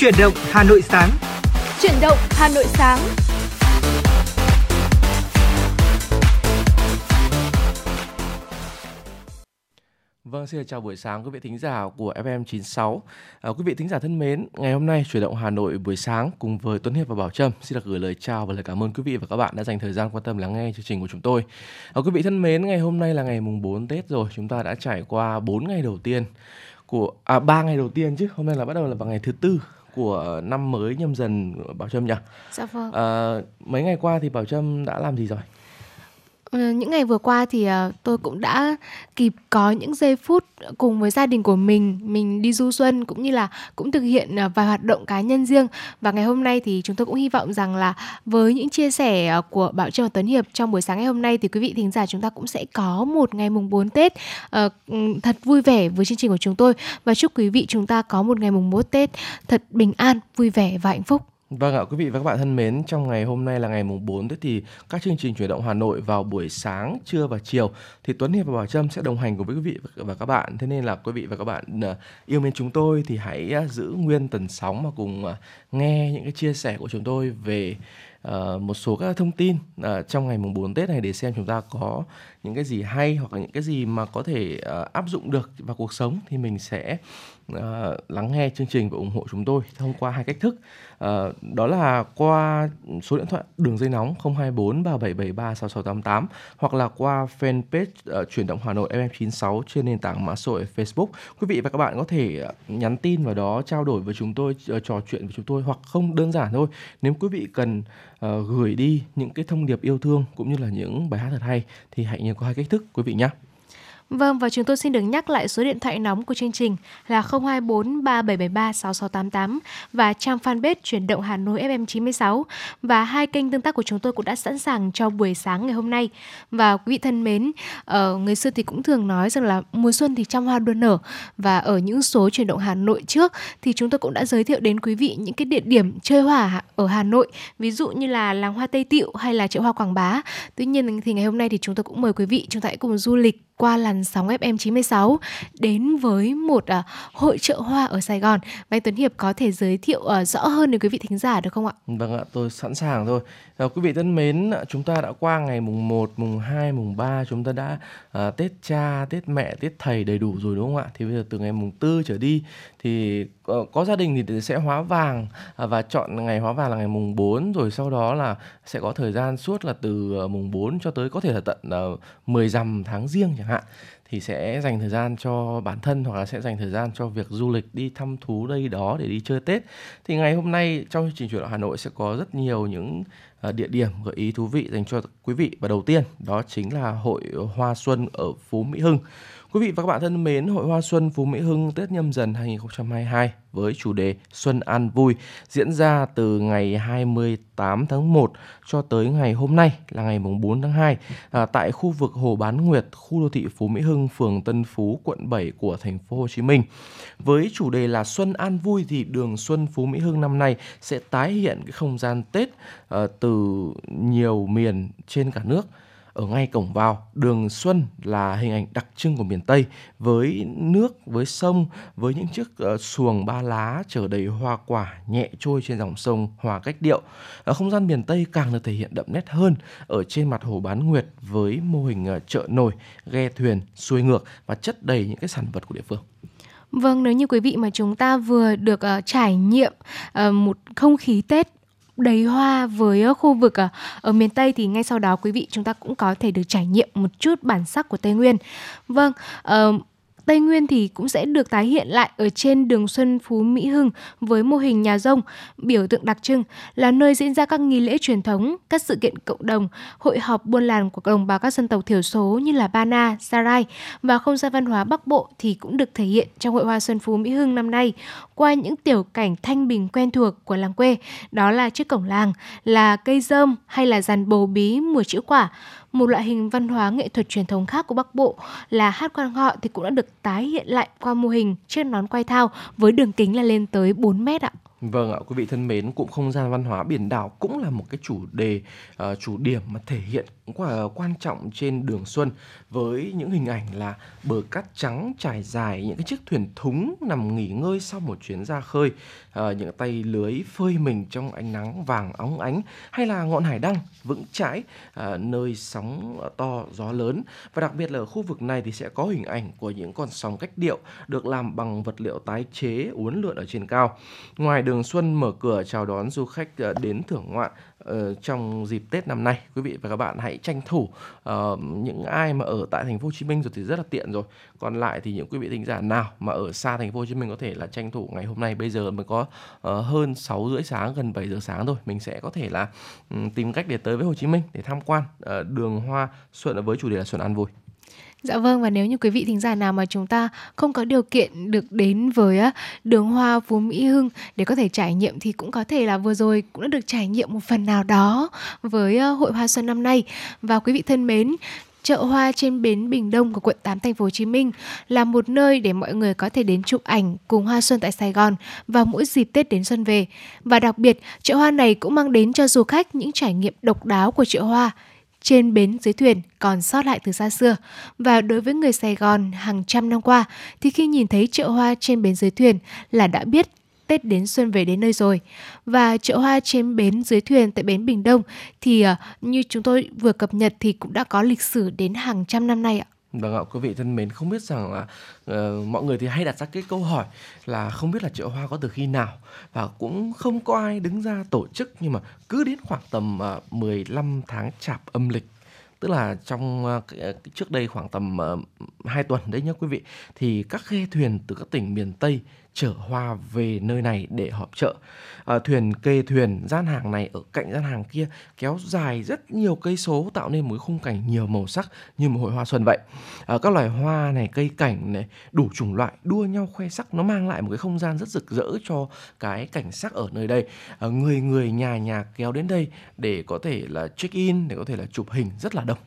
Chuyển động Hà Nội sáng. Chuyển động Hà Nội sáng. Vâng, xin chào buổi sáng quý vị thính giả của FM 96. À, quý vị thính giả thân mến, ngày hôm nay chuyển động Hà Nội buổi sáng cùng với Tuấn Hiệp và Bảo Trâm xin được gửi lời chào và lời cảm ơn quý vị và các bạn đã dành thời gian quan tâm lắng nghe chương trình của chúng tôi. À, quý vị thân mến, ngày hôm nay là ngày mùng 4 Tết rồi, chúng ta đã trải qua 4 ngày đầu tiên của à 3 ngày đầu tiên chứ, hôm nay là bắt đầu là vào ngày thứ tư của năm mới nhâm dần Bảo Trâm nhỉ? Dạ vâng. À, mấy ngày qua thì Bảo Trâm đã làm gì rồi? Ờ, những ngày vừa qua thì ờ, tôi cũng đã kịp có những giây phút cùng với gia đình của mình mình đi du xuân cũng như là cũng thực hiện ờ, vài hoạt động cá nhân riêng và ngày hôm nay thì chúng tôi cũng hy vọng rằng là với những chia sẻ của Bảo Trâm và Tuấn Hiệp trong buổi sáng ngày hôm nay thì quý vị thính giả chúng ta cũng sẽ có một ngày mùng 4 Tết thật vui vẻ với chương trình của chúng tôi và chúc quý vị chúng ta có một ngày mùng 4 Tết thật bình an, vui vẻ và hạnh phúc. Vâng ạ, quý vị và các bạn thân mến, trong ngày hôm nay là ngày mùng 4 Tết thì các chương trình chuyển động Hà Nội vào buổi sáng, trưa và chiều thì Tuấn Hiệp và Bảo Trâm sẽ đồng hành cùng với quý vị và các bạn. Thế nên là quý vị và các bạn ờ, yêu mến chúng tôi thì hãy ờ, giữ nguyên tần sóng mà cùng ờ, nghe những cái chia sẻ của chúng tôi về uh, một số các thông tin uh, trong ngày mùng 4 Tết này để xem chúng ta có những cái gì hay hoặc là những cái gì mà có thể uh, áp dụng được vào cuộc sống thì mình sẽ uh, lắng nghe chương trình và ủng hộ chúng tôi thông qua hai cách thức uh, đó là qua số điện thoại đường dây nóng 024 3773 6688 hoặc là qua fanpage uh, chuyển động Hà Nội FM96 trên nền tảng mạng xã hội Facebook. Quý vị và các bạn có thể uh, nhắn tin vào đó trao đổi với chúng tôi, uh, trò chuyện với chúng tôi hoặc không đơn giản thôi. Nếu quý vị cần uh, gửi đi những cái thông điệp yêu thương cũng như là những bài hát thật hay thì hãy nhớ có hai cách thức quý vị nhé. Vâng và chúng tôi xin được nhắc lại số điện thoại nóng của chương trình là 024 3773 6688 và trang fanpage chuyển động Hà Nội FM 96 và hai kênh tương tác của chúng tôi cũng đã sẵn sàng cho buổi sáng ngày hôm nay. Và quý vị thân mến, ở người xưa thì cũng thường nói rằng là mùa xuân thì trăm hoa đua nở và ở những số chuyển động Hà Nội trước thì chúng tôi cũng đã giới thiệu đến quý vị những cái địa điểm chơi hoa ở Hà Nội, ví dụ như là làng hoa Tây Tiệu hay là chợ hoa Quảng Bá. Tuy nhiên thì ngày hôm nay thì chúng tôi cũng mời quý vị chúng ta hãy cùng du lịch qua làn sóng FM 96 đến với một uh, hội trợ hoa ở Sài Gòn. Và anh Tuấn Hiệp có thể giới thiệu uh, rõ hơn đến quý vị thính giả được không ạ? Vâng ạ, tôi sẵn sàng thôi. À, quý vị thân mến, à, chúng ta đã qua ngày mùng 1, mùng 2, mùng 3 chúng ta đã uh, Tết cha, Tết mẹ, Tết thầy đầy đủ rồi đúng không ạ? Thì bây giờ từ ngày mùng 4 trở đi thì có, có gia đình thì sẽ hóa vàng uh, và chọn ngày hóa vàng là ngày mùng 4 rồi sau đó là sẽ có thời gian suốt là từ uh, mùng 4 cho tới có thể là tận uh, 10 rằm tháng riêng chẳng hạn thì sẽ dành thời gian cho bản thân hoặc là sẽ dành thời gian cho việc du lịch, đi thăm thú đây đó để đi chơi Tết. Thì ngày hôm nay trong chương trình chuyển động Hà Nội sẽ có rất nhiều những ờ, địa điểm gợi ý thú vị dành cho quý vị và đầu tiên đó chính là hội Hoa Xuân ở Phú Mỹ Hưng. Quý vị và các bạn thân mến, Hội Hoa Xuân Phú Mỹ Hưng Tết nhâm dần 2022 với chủ đề Xuân An Vui diễn ra từ ngày 28 tháng 1 cho tới ngày hôm nay là ngày 4 tháng 2 à, tại khu vực Hồ Bán Nguyệt, khu đô thị Phú Mỹ Hưng, phường Tân Phú, quận 7 của thành phố Hồ Chí Minh. Với chủ đề là Xuân An Vui thì đường Xuân Phú Mỹ Hưng năm nay sẽ tái hiện cái không gian Tết à, từ nhiều miền trên cả nước ở ngay cổng vào. Đường xuân là hình ảnh đặc trưng của miền tây với nước với sông với những chiếc uh, xuồng ba lá chở đầy hoa quả nhẹ trôi trên dòng sông hòa cách điệu. Ở không gian miền tây càng được thể hiện đậm nét hơn ở trên mặt hồ bán nguyệt với mô hình uh, chợ nổi ghe thuyền xuôi ngược và chất đầy những cái sản vật của địa phương. Vâng, nếu như quý vị mà chúng ta vừa được uh, trải nghiệm uh, một không khí Tết đầy hoa với khu vực à, ở miền Tây thì ngay sau đó quý vị chúng ta cũng có thể được trải nghiệm một chút bản sắc của Tây Nguyên. Vâng, ờ, Tây Nguyên thì cũng sẽ được tái hiện lại ở trên đường Xuân Phú Mỹ Hưng với mô hình nhà rông, biểu tượng đặc trưng là nơi diễn ra các nghi lễ truyền thống, các sự kiện cộng đồng, hội họp buôn làng của đồng bào các dân tộc thiểu số như là Ba Na, Sarai và không gian văn hóa Bắc Bộ thì cũng được thể hiện trong hội hoa Xuân Phú Mỹ Hưng năm nay qua những tiểu cảnh thanh bình quen thuộc của làng quê, đó là chiếc cổng làng, là cây dơm hay là dàn bầu bí mùa chữ quả một loại hình văn hóa nghệ thuật truyền thống khác của Bắc Bộ là hát quan họ thì cũng đã được tái hiện lại qua mô hình chiếc nón quay thao với đường kính là lên tới 4 mét ạ. Vâng ạ, quý vị thân mến, cụm không gian văn hóa biển đảo cũng là một cái chủ đề, ờ, chủ điểm mà thể hiện quá quan trọng trên Đường Xuân với những hình ảnh là bờ cát trắng trải dài, những cái chiếc thuyền thúng nằm nghỉ ngơi sau một chuyến ra khơi, ờ, những tay lưới phơi mình trong ánh nắng vàng óng ánh hay là ngọn hải đăng vững chãi ờ, nơi sóng to gió lớn và đặc biệt là ở khu vực này thì sẽ có hình ảnh của những con sóng cách điệu được làm bằng vật liệu tái chế uốn lượn ở trên cao. Ngoài Đường Xuân mở cửa chào đón du khách ờ, đến thưởng ngoạn ờ, trong dịp Tết năm nay. Quý vị và các bạn hãy tranh thủ ờ, những ai mà ở tại thành phố Hồ Chí Minh rồi thì rất là tiện rồi. Còn lại thì những quý vị thính giả nào mà ở xa thành phố Hồ Chí Minh có thể là tranh thủ ngày hôm nay bây giờ mới có hơn 6 rưỡi sáng, gần 7 giờ sáng thôi. Mình sẽ có thể là tìm cách để tới với Hồ Chí Minh để tham quan đường hoa Xuân, với chủ đề là Xuân An Vui. Dạ vâng và nếu như quý vị thính giả nào mà chúng ta không có điều kiện được đến với đường hoa Phú Mỹ Hưng để có thể trải nghiệm thì cũng có thể là vừa rồi cũng đã được trải nghiệm một phần nào đó với hội hoa xuân năm nay. Và quý vị thân mến, Chợ hoa trên bến Bình Đông của quận 8 thành phố Hồ Chí Minh là một nơi để mọi người có thể đến chụp ảnh cùng hoa xuân tại Sài Gòn vào mỗi dịp Tết đến xuân về. Và đặc biệt, chợ hoa này cũng mang đến cho du khách những trải nghiệm độc đáo của chợ hoa trên bến dưới thuyền còn sót lại từ xa xưa. Và đối với người Sài Gòn hàng trăm năm qua, thì khi nhìn thấy chợ hoa trên bến dưới thuyền là đã biết Tết đến xuân về đến nơi rồi. Và chợ hoa trên bến dưới thuyền tại bến Bình Đông thì ờ, như chúng tôi vừa cập nhật thì cũng đã có lịch sử đến hàng trăm năm nay ạ. Vâng ạ, quý vị thân mến, không biết rằng là uh, mọi người thì hay đặt ra cái câu hỏi là không biết là chợ hoa có từ khi nào và cũng không có ai đứng ra tổ chức nhưng mà cứ đến khoảng tầm ờ, uh, 15 tháng chạp âm lịch tức là trong ờ, trước đây khoảng tầm uh, 2 tuần đấy nhá quý vị thì các ghe thuyền từ các tỉnh miền Tây chở hoa về nơi này để họp chợ. à, thuyền kê thuyền, gian hàng này ở cạnh gian hàng kia kéo dài rất nhiều cây số tạo nên một khung cảnh nhiều màu sắc như một hội hoa xuân vậy. à, các loài hoa này, cây cảnh này, đủ chủng loại đua nhau khoe sắc nó mang lại một cái không gian rất rực rỡ cho cái cảnh sắc ở nơi đây. à, người người nhà nhà kéo đến đây để có thể là check in, để có thể là chụp hình rất là đông.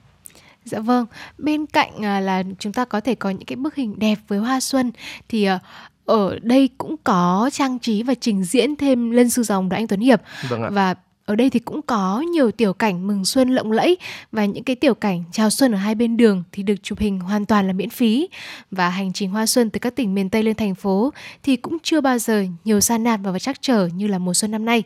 Dạ vâng, bên cạnh à, là chúng ta có thể có những cái bức hình đẹp với hoa xuân thì à, ở đây cũng có trang trí và trình diễn thêm lân sư rồng của anh Tuấn Hiệp Vâng ạ. và ở đây thì cũng có nhiều tiểu cảnh mừng xuân lộng lẫy và những cái tiểu cảnh chào xuân ở hai bên đường thì được chụp hình hoàn toàn là miễn phí và hành trình hoa xuân từ các tỉnh miền Tây lên thành phố thì cũng chưa bao giờ nhiều gian nan và trắc trở như là mùa xuân năm nay.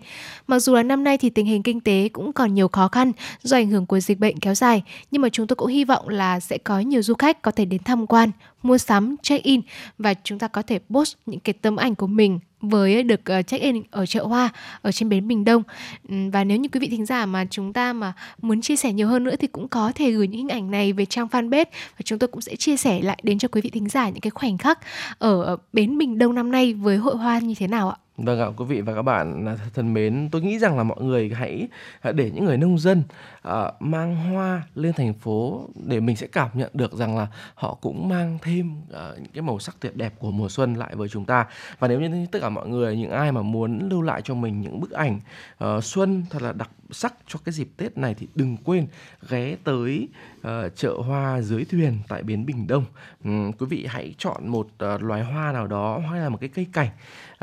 Mặc dù là năm nay thì tình hình kinh tế cũng còn nhiều khó khăn do ảnh hưởng của dịch bệnh kéo dài nhưng mà chúng tôi cũng hy vọng là sẽ có nhiều du khách có thể đến tham quan, mua sắm, check in và chúng ta có thể post những cái tấm ảnh của mình với được ờ, check in ở chợ hoa ở trên bến Bình Đông và nếu như quý vị thính giả mà chúng ta mà muốn chia sẻ nhiều hơn nữa thì cũng có thể gửi những hình ảnh này về trang fanpage và chúng tôi cũng sẽ chia sẻ lại đến cho quý vị thính giả những cái khoảnh khắc ở bến Bình Đông năm nay với hội hoa như thế nào ạ? Vâng ạ, quý vị và các bạn thân mến, tôi nghĩ rằng là mọi người hãy à, để những người nông dân uh, mang hoa lên thành phố để mình sẽ cảm nhận được rằng là họ cũng mang thêm uh, những cái màu sắc tuyệt đẹp của mùa xuân lại với chúng ta. Và nếu như tất cả mọi người, những ai mà muốn lưu lại cho mình những bức ảnh uh, xuân thật là đặc sắc cho cái dịp Tết này thì đừng quên ghé tới uh, chợ hoa dưới thuyền tại bến Bình Đông. Um, quý vị hãy chọn một uh, loài hoa nào đó hay là một cái cây cảnh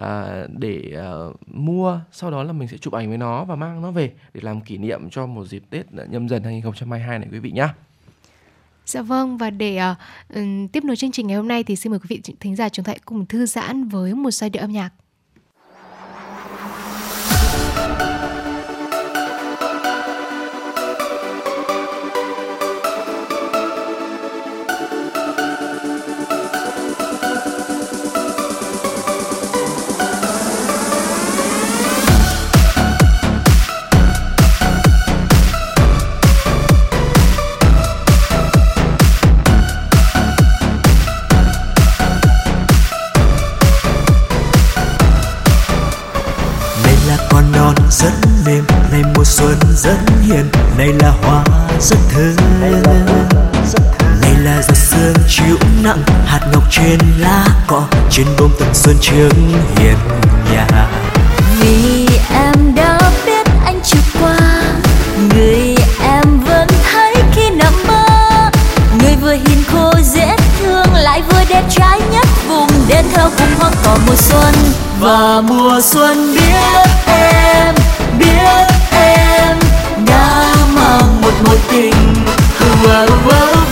uh, để uh, mua sau đó là mình sẽ chụp ảnh với nó và mang nó về để làm kỷ niệm cho một dịp Tết nhâm dần 2022 này quý vị nhá. Dạ vâng và để uh, tiếp nối chương trình ngày hôm nay thì xin mời quý vị thính giả chúng ta hãy cùng thư giãn với một giai điệu âm nhạc. Này là hoa rất thơm. Này là giọt sương chịu nặng hạt ngọc trên lá cỏ, trên bông tầm xuân trước hiền nhà vì em đã biết anh chưa qua, người em vẫn thấy khi nằm mơ. Người vừa hiền khô dễ thương, lại vừa đẹp trai nhất vùng đến thơ cùng hoa cỏ mùa xuân. Và mùa xuân biết em một tình wow, wow,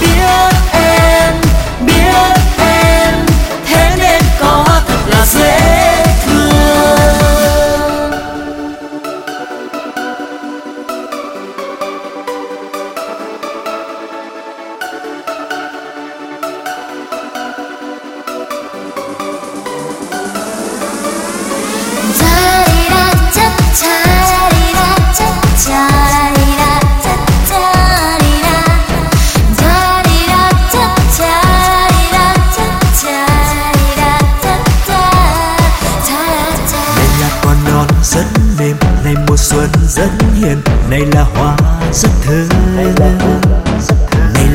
này là hoa rất thơm này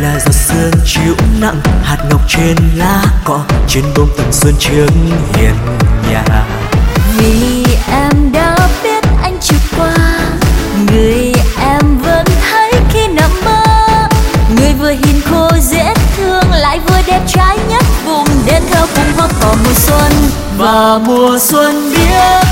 là giọt sương chiếu nặng hạt ngọc trên lá cỏ, trên bông tầm xuân trước hiền nhà. Vì em đã biết anh trôi qua, người em vẫn thấy khi nằm mơ. Người vừa hiền khô dễ thương, lại vừa đẹp trai nhất vùng. Đến theo cùng hoa cỏ mùa xuân và mùa xuân biết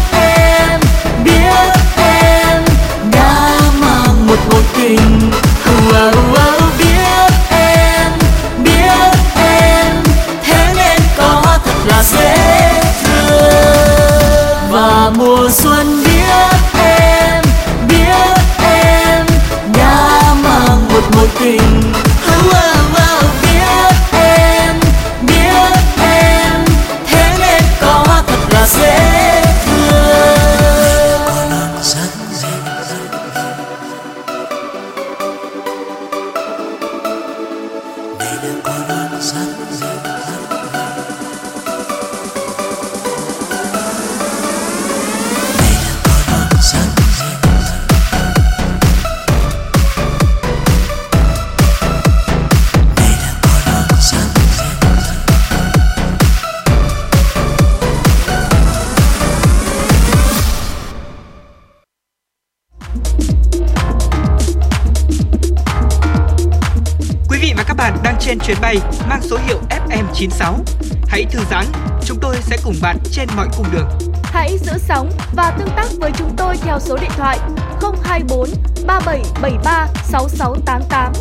6688.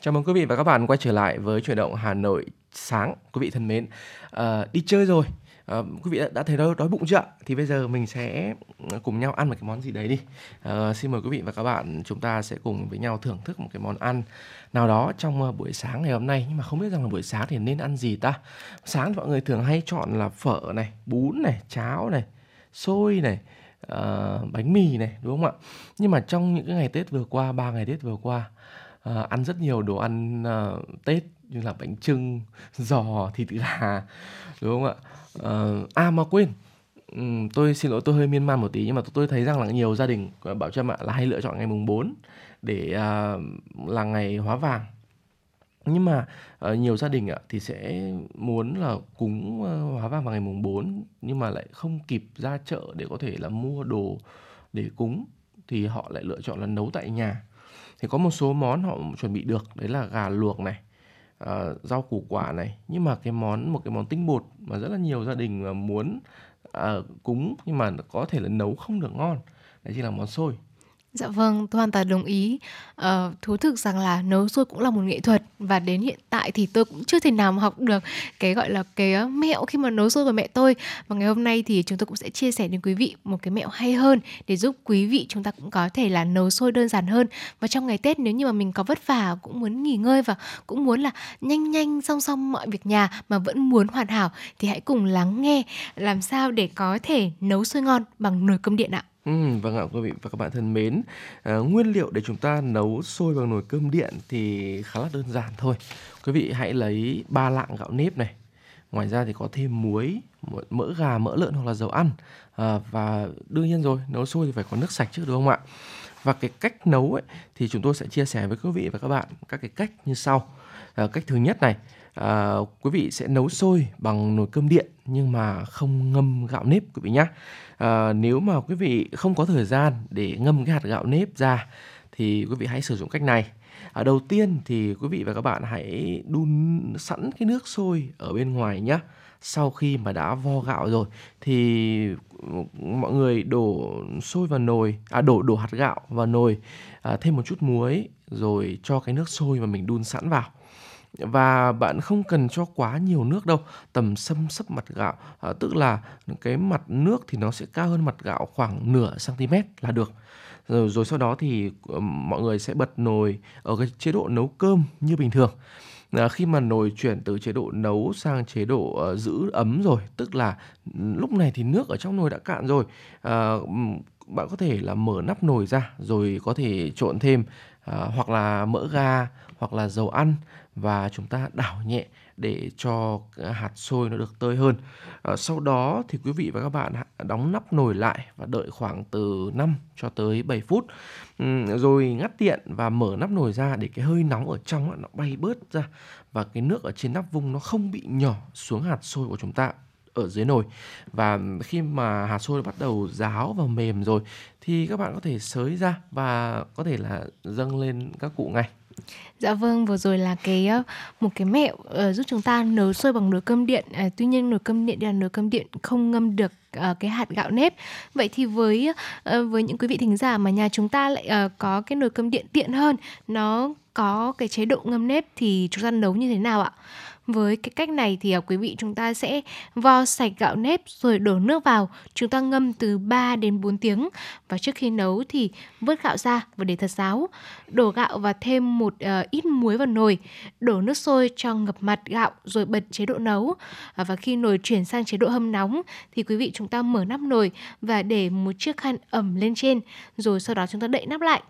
Chào mừng quý vị và các bạn quay trở lại với chuyển động Hà Nội sáng. Quý vị thân mến, à, đi chơi rồi. à, quý vị đã, đã thấy đói, đói bụng chưa? Thì bây giờ mình sẽ ừ, cùng nhau ăn một cái món gì đấy đi. À, xin mời quý vị và các bạn chúng ta sẽ cùng với nhau thưởng thức một cái món ăn nào đó trong ờ, buổi sáng ngày hôm nay. Nhưng mà không biết rằng là buổi sáng thì nên ăn gì ta? Sáng thì mọi người thường hay chọn là phở này, bún này, cháo này, xôi này, uh, bánh mì này đúng không ạ? Nhưng mà trong những cái ngày Tết vừa qua, ba ngày Tết vừa qua uh, ăn rất nhiều đồ ăn uh, Tết như là bánh trưng, giò, thịt gà đúng không ạ? uh, à mà quên, ừm, tôi xin lỗi tôi hơi miên man một tí nhưng mà tôi thấy rằng là nhiều gia đình bảo cho ạ là hay lựa chọn ngày mùng 4 để uh, là ngày hóa vàng. Nhưng mà uh, nhiều gia đình ạ thì sẽ muốn là cúng uh, hóa vàng vào ngày mùng 4 nhưng mà lại không kịp ra chợ để có thể là mua đồ để cúng thì họ lại lựa chọn là nấu tại nhà. Thì có một số món họ chuẩn bị được đấy là gà luộc này uh, rau củ quả này. Nhưng mà cái món một cái món tinh bột mà rất là nhiều gia đình mà muốn uh, cúng nhưng mà có thể là nấu không được ngon đấy chính là món xôi. Dạ vâng, tôi hoàn toàn đồng ý. Ờ, thú thực rằng là nấu xôi cũng là một nghệ thuật và đến hiện tại thì tôi cũng chưa thể nào mà học được cái gọi là cái ờ, mẹo khi mà nấu xôi của mẹ tôi. Và ngày hôm nay thì chúng tôi cũng sẽ chia sẻ đến quý vị một cái mẹo hay hơn để giúp quý vị chúng ta cũng có thể là nấu xôi đơn giản hơn. Và trong ngày Tết nếu như mà mình có vất vả cũng muốn nghỉ ngơi và cũng muốn là nhanh nhanh song song mọi việc nhà mà vẫn muốn hoàn hảo thì hãy cùng lắng nghe làm sao để có thể nấu xôi ngon bằng nồi cơm điện ạ. Ừ, vâng ạ quý vị và các bạn thân mến. Ờ, Nguyên liệu để chúng ta nấu xôi bằng nồi cơm điện thì khá là đơn giản thôi. Quý vị hãy lấy ba lạng gạo nếp này. Ngoài ra thì có thêm muối, mỡ- mỡ gà, mỡ lợn hoặc là dầu ăn. Ờ, Và đương nhiên rồi, nấu xôi thì phải có nước sạch chứ đúng không ạ? Và cái cách nấu ấy thì chúng tôi sẽ chia sẻ với quý vị và các bạn các cái cách như sau. Ờ, Cách thứ nhất này à, quý vị sẽ nấu sôi bằng nồi cơm điện nhưng mà không ngâm gạo nếp quý vị nhé à, ờ, nếu mà quý vị không có thời gian để ngâm cái hạt gạo nếp ra thì quý vị hãy sử dụng cách này. À, đầu tiên thì quý vị và các bạn hãy đun sẵn cái nước sôi ở bên ngoài nhé. Sau khi mà đã vo gạo rồi thì mọi người đổ sôi vào nồi, à đổ đổ hạt gạo vào nồi, à, thêm một chút muối rồi cho cái nước sôi mà mình đun sẵn vào và bạn không cần cho quá nhiều nước đâu tầm xâm sấp mặt gạo. À, tức là cái mặt nước thì nó sẽ cao hơn mặt gạo khoảng nửa cm là được. Rồi, rồi sau đó thì ờ, mọi người sẽ bật nồi ở cái chế độ nấu cơm như bình thường. À, khi mà nồi chuyển từ chế độ nấu sang chế độ uh, giữ ấm rồi tức là ừ, lúc này thì nước ở trong nồi đã cạn rồi. À, bạn có thể là mở nắp nồi ra rồi có thể trộn thêm à, hoặc là mỡ ga hoặc là dầu ăn và chúng ta đảo nhẹ để cho hạt sôi nó được tơi hơn. À, sau đó thì quý vị và các bạn đóng nắp nồi lại và đợi khoảng từ 5 cho tới 7 phút. Ừ, rồi ngắt điện và mở nắp nồi ra để cái hơi nóng ở trong nó bay bớt ra và cái nước ở trên nắp vung nó không bị nhỏ xuống hạt sôi của chúng ta ở dưới nồi và khi mà hạt sôi bắt đầu ráo và mềm rồi thì các bạn có thể sới ra và có thể là dâng lên các cụ ngay Dạ vâng, vừa rồi là cái một cái mẹo uh, giúp chúng ta nấu sôi bằng nồi cơm điện. Uh, tuy nhiên nồi cơm điện là nồi cơm điện không ngâm được uh, cái hạt gạo nếp. Vậy thì với uh, với những quý vị thính giả mà nhà chúng ta lại uh, có cái nồi cơm điện tiện hơn, nó có cái chế độ ngâm nếp thì chúng ta nấu như thế nào ạ? Với cái cách này thì à, quý vị chúng ta sẽ vo sạch gạo nếp rồi đổ nước vào, chúng ta ngâm từ 3 đến 4 tiếng và trước khi nấu thì vớt gạo ra và để thật ráo. Đổ gạo và thêm một uh, ít muối vào nồi, đổ nước sôi cho ngập mặt gạo rồi bật chế độ nấu. À, và khi nồi chuyển sang chế độ hâm nóng thì quý vị chúng ta mở nắp nồi và để một chiếc khăn ẩm lên trên rồi sau đó chúng ta đậy nắp lại.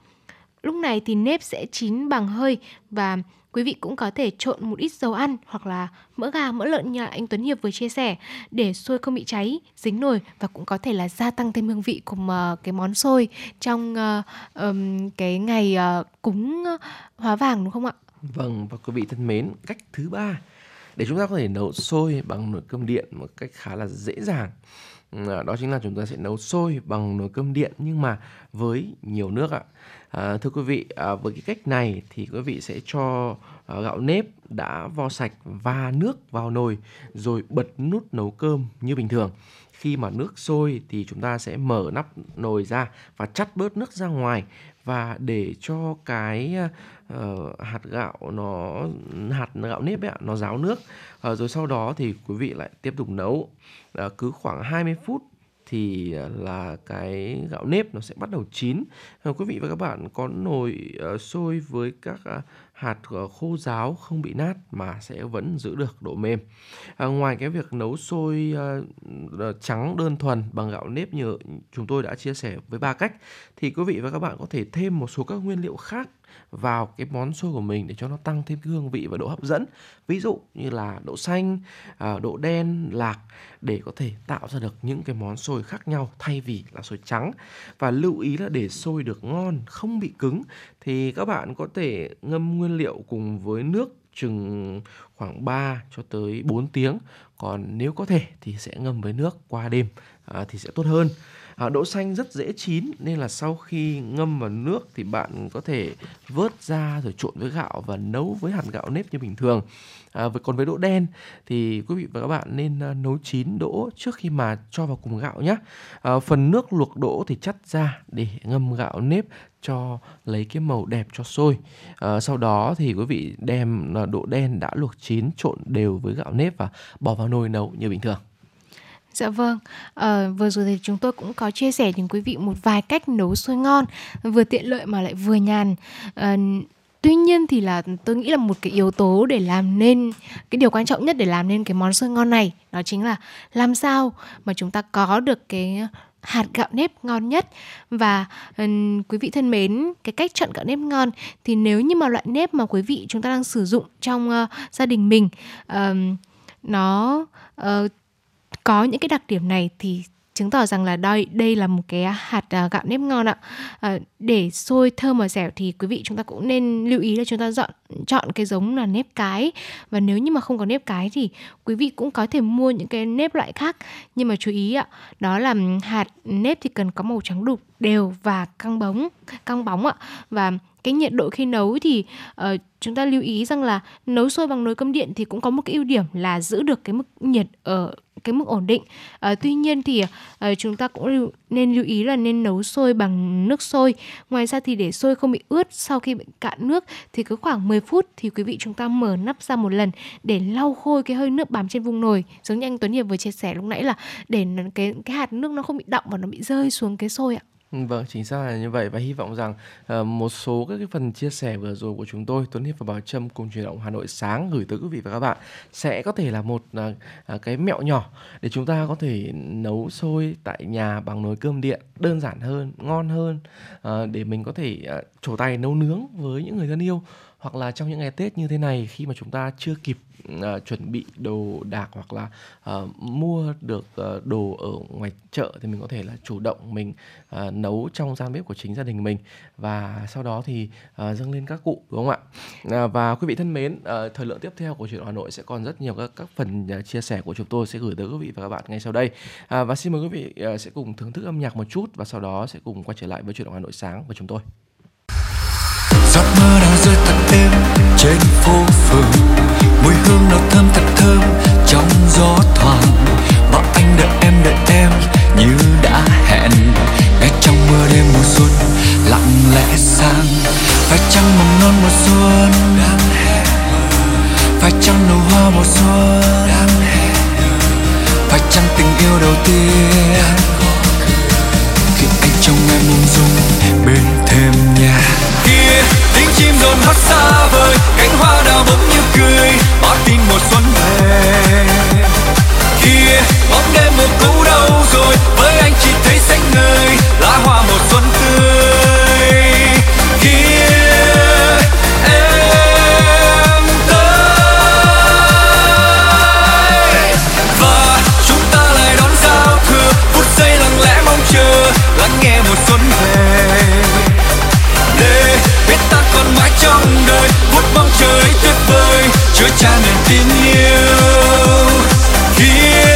Lúc này thì nếp sẽ chín bằng hơi và quý vị cũng có thể trộn một ít dầu ăn hoặc là mỡ gà, mỡ lợn như là anh Tuấn Hiệp vừa chia sẻ để xôi không bị cháy, dính nồi và cũng có thể là gia tăng thêm hương vị của uh, cái món xôi trong uh, um, cái ngày uh, cúng hóa vàng đúng không ạ? Vâng và quý vị thân mến, cách thứ ba để chúng ta có thể nấu xôi bằng nồi cơm điện một cách khá là dễ dàng Ừ, à, đó chính là chúng ta sẽ nấu sôi bằng nồi cơm điện nhưng mà với nhiều nước ạ. À, thưa quý vị à, với cái cách này thì quý vị sẽ cho à, gạo nếp đã vo sạch và nước vào nồi rồi bật nút nấu cơm như bình thường. Khi mà nước sôi thì chúng ta sẽ mở nắp nồi ra và chắt bớt nước ra ngoài và để cho cái à, uh, hạt gạo nó hạt gạo nếp ấy, nó ráo nước uh, rồi sau đó thì quý vị lại tiếp tục nấu uh, cứ khoảng 20 phút thì là cái gạo nếp nó sẽ bắt đầu chín. quý vị và các bạn có nồi uh, sôi với các uh, hạt khô ráo không bị nát mà sẽ vẫn giữ được độ mềm. À, ngoài cái việc nấu sôi uh, trắng đơn thuần bằng gạo nếp như chúng tôi đã chia sẻ với ba cách thì quý vị và các bạn có thể thêm một số các nguyên liệu khác vào cái món xôi của mình để cho nó tăng thêm cái hương vị và độ hấp dẫn. Ví dụ như là đậu xanh à, đậu độ đen lạc để có thể tạo ra được những cái món xôi khác nhau thay vì là xôi trắng. Và lưu ý là để xôi được ngon không bị cứng thì các bạn có thể ngâm nguyên liệu cùng với nước chừng khoảng 3 cho tới 4 tiếng. Còn nếu có thể thì sẽ ngâm với nước qua đêm à, thì sẽ tốt hơn à, đỗ xanh rất dễ chín nên là sau khi ngâm vào nước thì bạn có thể vớt ra rồi trộn với gạo và nấu với hạt gạo nếp như bình thường. À, còn với đỗ đen thì quý vị và các bạn nên à, nấu chín đỗ trước khi mà cho vào cùng gạo nhé à, phần nước luộc đỗ thì chắt ra để ngâm gạo nếp cho lấy cái màu đẹp cho sôi. À, sau đó thì quý vị đem à, đỗ đen đã luộc chín trộn đều với gạo nếp và bỏ vào nồi nấu như bình thường. Dạ vâng, à, vừa rồi thì chúng tôi cũng có chia sẻ đến quý vị một vài cách nấu xôi ngon, vừa tiện lợi mà lại vừa nhàn. À, tuy nhiên thì là tôi nghĩ là một cái yếu tố để làm nên cái điều quan trọng nhất để làm nên cái món xôi ngon này đó chính là làm sao mà chúng ta có được cái hạt gạo nếp ngon nhất và um, quý vị thân mến cái cách chọn gạo nếp ngon thì nếu như mà loại nếp mà quý vị chúng ta đang sử dụng trong uh, gia đình mình um, nó uh, có những cái đặc điểm này thì chứng tỏ rằng là đây đây là một cái hạt à, gạo nếp ngon ạ. À, để xôi thơm và dẻo thì quý vị chúng ta cũng nên lưu ý là chúng ta dọn chọn cái giống là nếp cái. Và nếu như mà không có nếp cái thì quý vị cũng có thể mua những cái nếp loại khác. Nhưng mà chú ý ạ đó là hạt nếp thì cần có màu trắng đục đều và căng bóng căng bóng ạ. Và cái nhiệt độ khi nấu thì uh, chúng ta lưu ý rằng là nấu sôi bằng nồi cơm điện thì cũng có một cái ưu điểm là giữ được cái mức nhiệt ở cái mức ổn định. À, tuy nhiên thì à, chúng ta cũng lưu, nên lưu ý là nên nấu sôi bằng nước sôi. Ngoài ra thì để sôi không bị ướt sau khi bị cạn nước thì cứ khoảng 10 phút thì quý vị chúng ta mở nắp ra một lần để lau khô cái hơi nước bám trên vùng nồi. Giống như anh Tuấn Hiệp vừa chia sẻ lúc nãy là để cái cái hạt nước nó không bị đọng và nó bị rơi xuống cái sôi ạ. Ừ, vâng, chính xác là như vậy. Và hy vọng rằng uh, một số các cái phần chia sẻ vừa rồi của chúng tôi Tuấn Hiệp và Bảo Trâm cùng truyền động Hà Nội sáng gửi tới quý vị và các bạn sẽ có thể là một uh, cái mẹo nhỏ để chúng ta có thể nấu sôi tại nhà bằng nồi cơm điện đơn giản hơn, ngon hơn uh, để mình có thể uh, trổ tay nấu nướng với những người thân yêu hoặc là trong những ngày Tết như thế này khi mà chúng ta chưa kịp uh, chuẩn bị đồ đạc hoặc là uh, mua được uh, đồ ở ngoài chợ thì mình có thể là chủ động mình uh, nấu trong gian bếp của chính gia đình mình. Và sau đó thì uh, dâng lên các cụ đúng không ạ? Uh, và quý vị thân mến uh, thời lượng tiếp theo của chuyện Hà Nội sẽ còn rất nhiều các các phần uh, chia sẻ của chúng tôi sẽ gửi tới quý vị và các bạn ngay sau đây. Uh, và xin mời quý vị uh, sẽ cùng thưởng thức âm nhạc một chút và sau đó sẽ cùng quay trở lại với chuyện Hà Nội sáng của chúng tôi. Giấc mơ đang rơi thật êm trên phố phường mùi hương nó thơm thật thơm trong gió thoảng. Và anh đợi em đợi em như đã hẹn. Ngay trong mưa đêm mùa xuân lặng lẽ sang. Phải chăng mầm non mùa xuân đang hẹn phải chăng nụ hoa mùa xuân đang hẹn phải chăng tình yêu đầu tiên khi anh trông em mông dung bên thêm nhà kia tiếng chim rộn hót xa vời, cánh hoa đào bỗng như cười, báo tin mùa xuân về. Kia bóng đêm mùa cũ đâu rồi, với anh chỉ thấy xanh ngời, lá hoa mùa xuân tươi. Kia em tới. Và chúng ta lại đón giao thừa, phút giây lặng lẽ mong chờ, lắng nghe mùa xuân về. Trong đời một bóng trời tuyệt vời chứa chan niềm tin yêu. Kia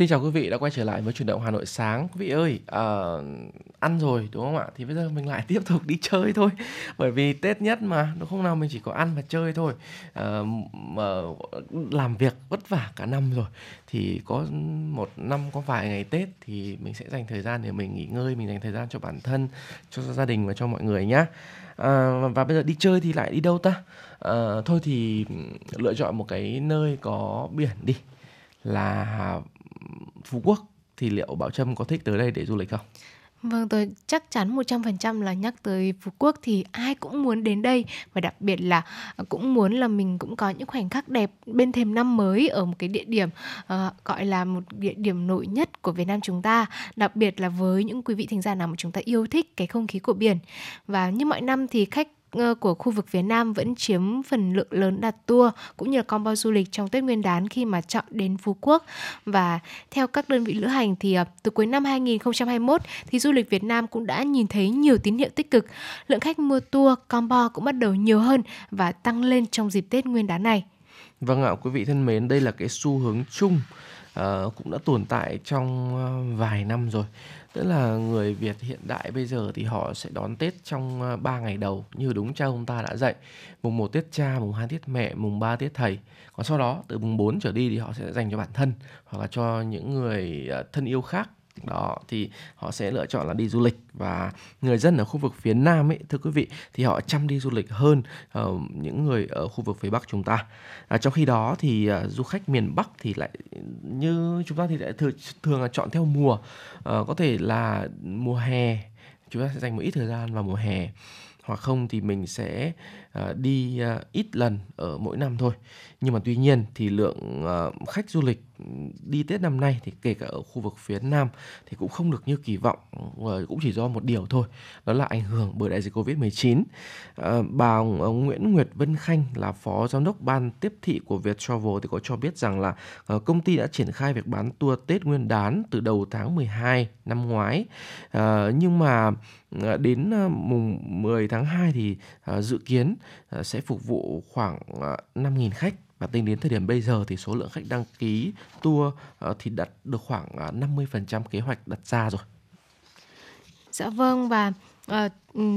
Xin chào quý vị đã quay trở lại với chuyển động Hà Nội sáng. Quý vị ơi, uh, ăn rồi đúng không ạ? Thì bây giờ mình lại tiếp tục đi chơi thôi. Bởi vì Tết nhất mà, nó không nào mình chỉ có ăn và chơi thôi. Ờ, uh, mà ờ, làm việc vất vả cả năm rồi thì có một năm có vài ngày Tết thì mình sẽ dành thời gian để mình nghỉ ngơi, mình dành thời gian cho bản thân, cho gia đình và cho mọi người nhá. À, và bây giờ đi chơi thì lại đi đâu ta? À, thôi thì lựa chọn một cái nơi có biển đi là Phú Quốc thì liệu Bảo Trâm có thích tới đây để du lịch không? Vâng, tôi chắc chắn 100% là nhắc tới Phú Quốc thì ai cũng muốn đến đây và đặc biệt là ờ, cũng muốn là mình cũng có những khoảnh khắc đẹp bên thềm năm mới ở một cái địa điểm uh, gọi là một địa điểm nổi nhất của Việt Nam chúng ta, đặc biệt là với những quý vị thính giả nào mà chúng ta yêu thích cái không khí của biển. Và như mọi năm thì khách Ờ, của khu vực phía Nam vẫn chiếm phần lượng lớn đặt tour cũng như là combo du lịch trong Tết Nguyên đán khi mà chọn đến Phú Quốc và theo các đơn vị lữ hành thì ờ, từ cuối năm 2021 thì du lịch Việt Nam cũng đã nhìn thấy nhiều tín hiệu tích cực. Lượng khách mua tour combo cũng bắt đầu nhiều hơn và tăng lên trong dịp Tết Nguyên đán này. Vâng ạ, quý vị thân mến, đây là cái xu hướng chung uh, cũng đã tồn tại trong uh, vài năm rồi. Tức là người Việt hiện đại bây giờ thì họ sẽ đón Tết trong ờ, 3 ngày đầu như đúng cha ông ta đã dạy. Mùng 1 Tết cha, mùng 2 Tết mẹ, mùng 3 Tết thầy. Còn sau đó từ mùng 4 trở đi thì họ sẽ dành cho bản thân hoặc là cho những người ờ, thân yêu khác đó thì họ sẽ lựa chọn là đi du lịch. Và người dân ở khu vực phía nam ấy thưa quý vị thì họ chăm đi du lịch hơn uh, những người ở khu vực phía bắc chúng ta. À, trong khi đó thì uh, du khách miền bắc thì lại như chúng ta thì lại thường, thường là chọn theo mùa. Uh, có thể là mùa hè chúng ta sẽ dành một ít thời gian vào mùa hè. Hoặc không thì mình sẽ À, đi à, ít lần ở mỗi năm thôi nhưng mà tuy nhiên thì lượng à, khách du lịch đi Tết năm nay thì kể cả ở khu vực phía Nam thì cũng không được như kỳ vọng cũng chỉ do một điều thôi, đó là ảnh hưởng bởi đại dịch Covid-19. Bà Nguyễn Nguyệt Vân Khanh là phó giám đốc ban tiếp thị của Việt Travel thì có cho biết rằng là công ty đã triển khai việc bán tour Tết Nguyên đán từ đầu tháng 12 năm ngoái. Nhưng mà đến mùng 10 tháng 2 thì dự kiến Ờ, sẽ phục vụ khoảng ờ, 5.000 khách và tính đến thời điểm bây giờ thì số lượng khách đăng ký tour ờ, thì đạt được khoảng 50% kế hoạch đặt ra rồi. Dạ vâng và uh,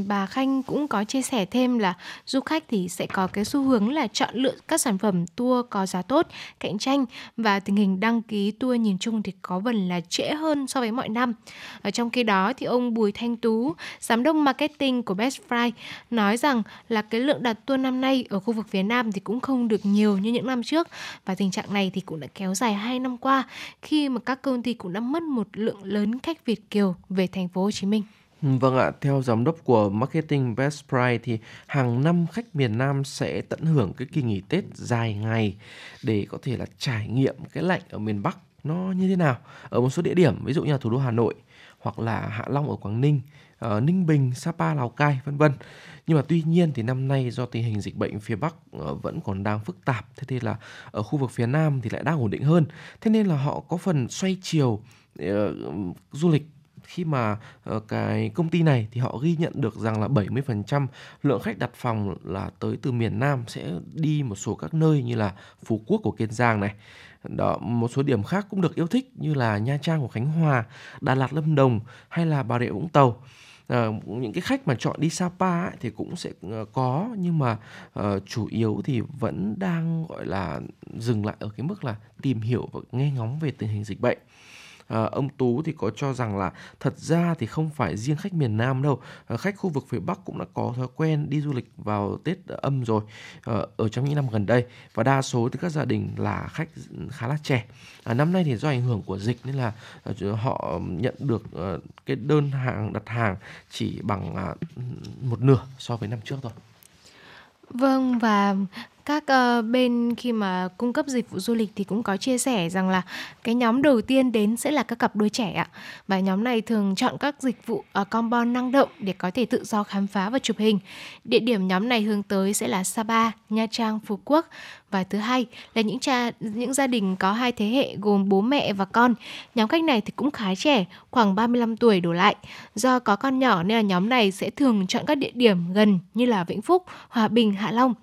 bà Khanh cũng có chia sẻ thêm là du khách thì sẽ có cái xu hướng là chọn lựa các sản phẩm tour có giá tốt, cạnh tranh và tình hình đăng ký tour nhìn chung thì có phần là trễ hơn so với mọi năm. Ở trong khi đó thì ông Bùi Thanh Tú, giám đốc marketing của Best Fry nói rằng là cái lượng đặt tour năm nay ở khu vực phía Nam thì cũng không được nhiều như những năm trước và tình trạng này thì cũng đã kéo dài 2 năm qua khi mà các công ty cũng đã mất một lượng lớn khách Việt kiều về thành phố Hồ Chí Minh. Vâng ạ, theo giám đốc của Marketing Best Price thì hàng năm khách miền Nam sẽ tận hưởng cái kỳ nghỉ Tết dài ngày để có thể là trải nghiệm cái lạnh ở miền Bắc nó như thế nào ở một số địa điểm ví dụ như là thủ đô Hà Nội hoặc là Hạ Long ở Quảng Ninh, ở Ninh Bình, Sapa, Lào Cai vân vân. Nhưng mà tuy nhiên thì năm nay do tình hình dịch bệnh phía Bắc ờ, vẫn còn đang phức tạp, thế thì là ở khu vực phía Nam thì lại đang ổn định hơn. Thế nên là họ có phần xoay chiều uh, du lịch khi mà uh, cái công ty này thì họ ghi nhận được rằng là 70% lượng khách đặt phòng là tới từ miền Nam sẽ đi một số các nơi như là Phú Quốc của Kiên Giang này. Đó, một số điểm khác cũng được yêu thích như là Nha Trang của Khánh Hòa, Đà Lạt Lâm Đồng hay là Bà Rịa Vũng Tàu. À, những cái khách mà chọn đi Sapa ấy, thì cũng sẽ ờ, có nhưng mà uh, chủ yếu thì vẫn đang gọi là dừng lại ở cái mức là tìm hiểu và nghe ngóng về tình hình dịch bệnh à, ông Tú thì có cho rằng là thật ra thì không phải riêng khách miền Nam đâu. À, khách khu vực phía Bắc cũng đã có thói quen đi du lịch vào Tết âm rồi à, ở trong những năm gần đây. Và đa số thì các gia đình là khách khá là trẻ. À, năm nay thì do ảnh hưởng của dịch nên là à, họ nhận được à, cái đơn hàng đặt hàng chỉ bằng à, một nửa so với năm trước thôi. Vâng và các uh, bên khi mà cung cấp dịch vụ du lịch thì cũng có chia sẻ rằng là cái nhóm đầu tiên đến sẽ là các cặp đôi trẻ ạ. Và nhóm này thường chọn các dịch vụ uh, combo năng động để có thể tự do khám phá và chụp hình. Địa điểm nhóm này hướng tới sẽ là Sapa, Nha Trang, Phú Quốc và thứ hai là những cha những gia đình có hai thế hệ gồm bố mẹ và con. Nhóm khách này thì cũng khá trẻ, khoảng 35 tuổi đổ lại. Do có con nhỏ nên là nhóm này sẽ thường chọn các địa điểm gần như là Vĩnh Phúc, Hòa Bình, Hạ Long.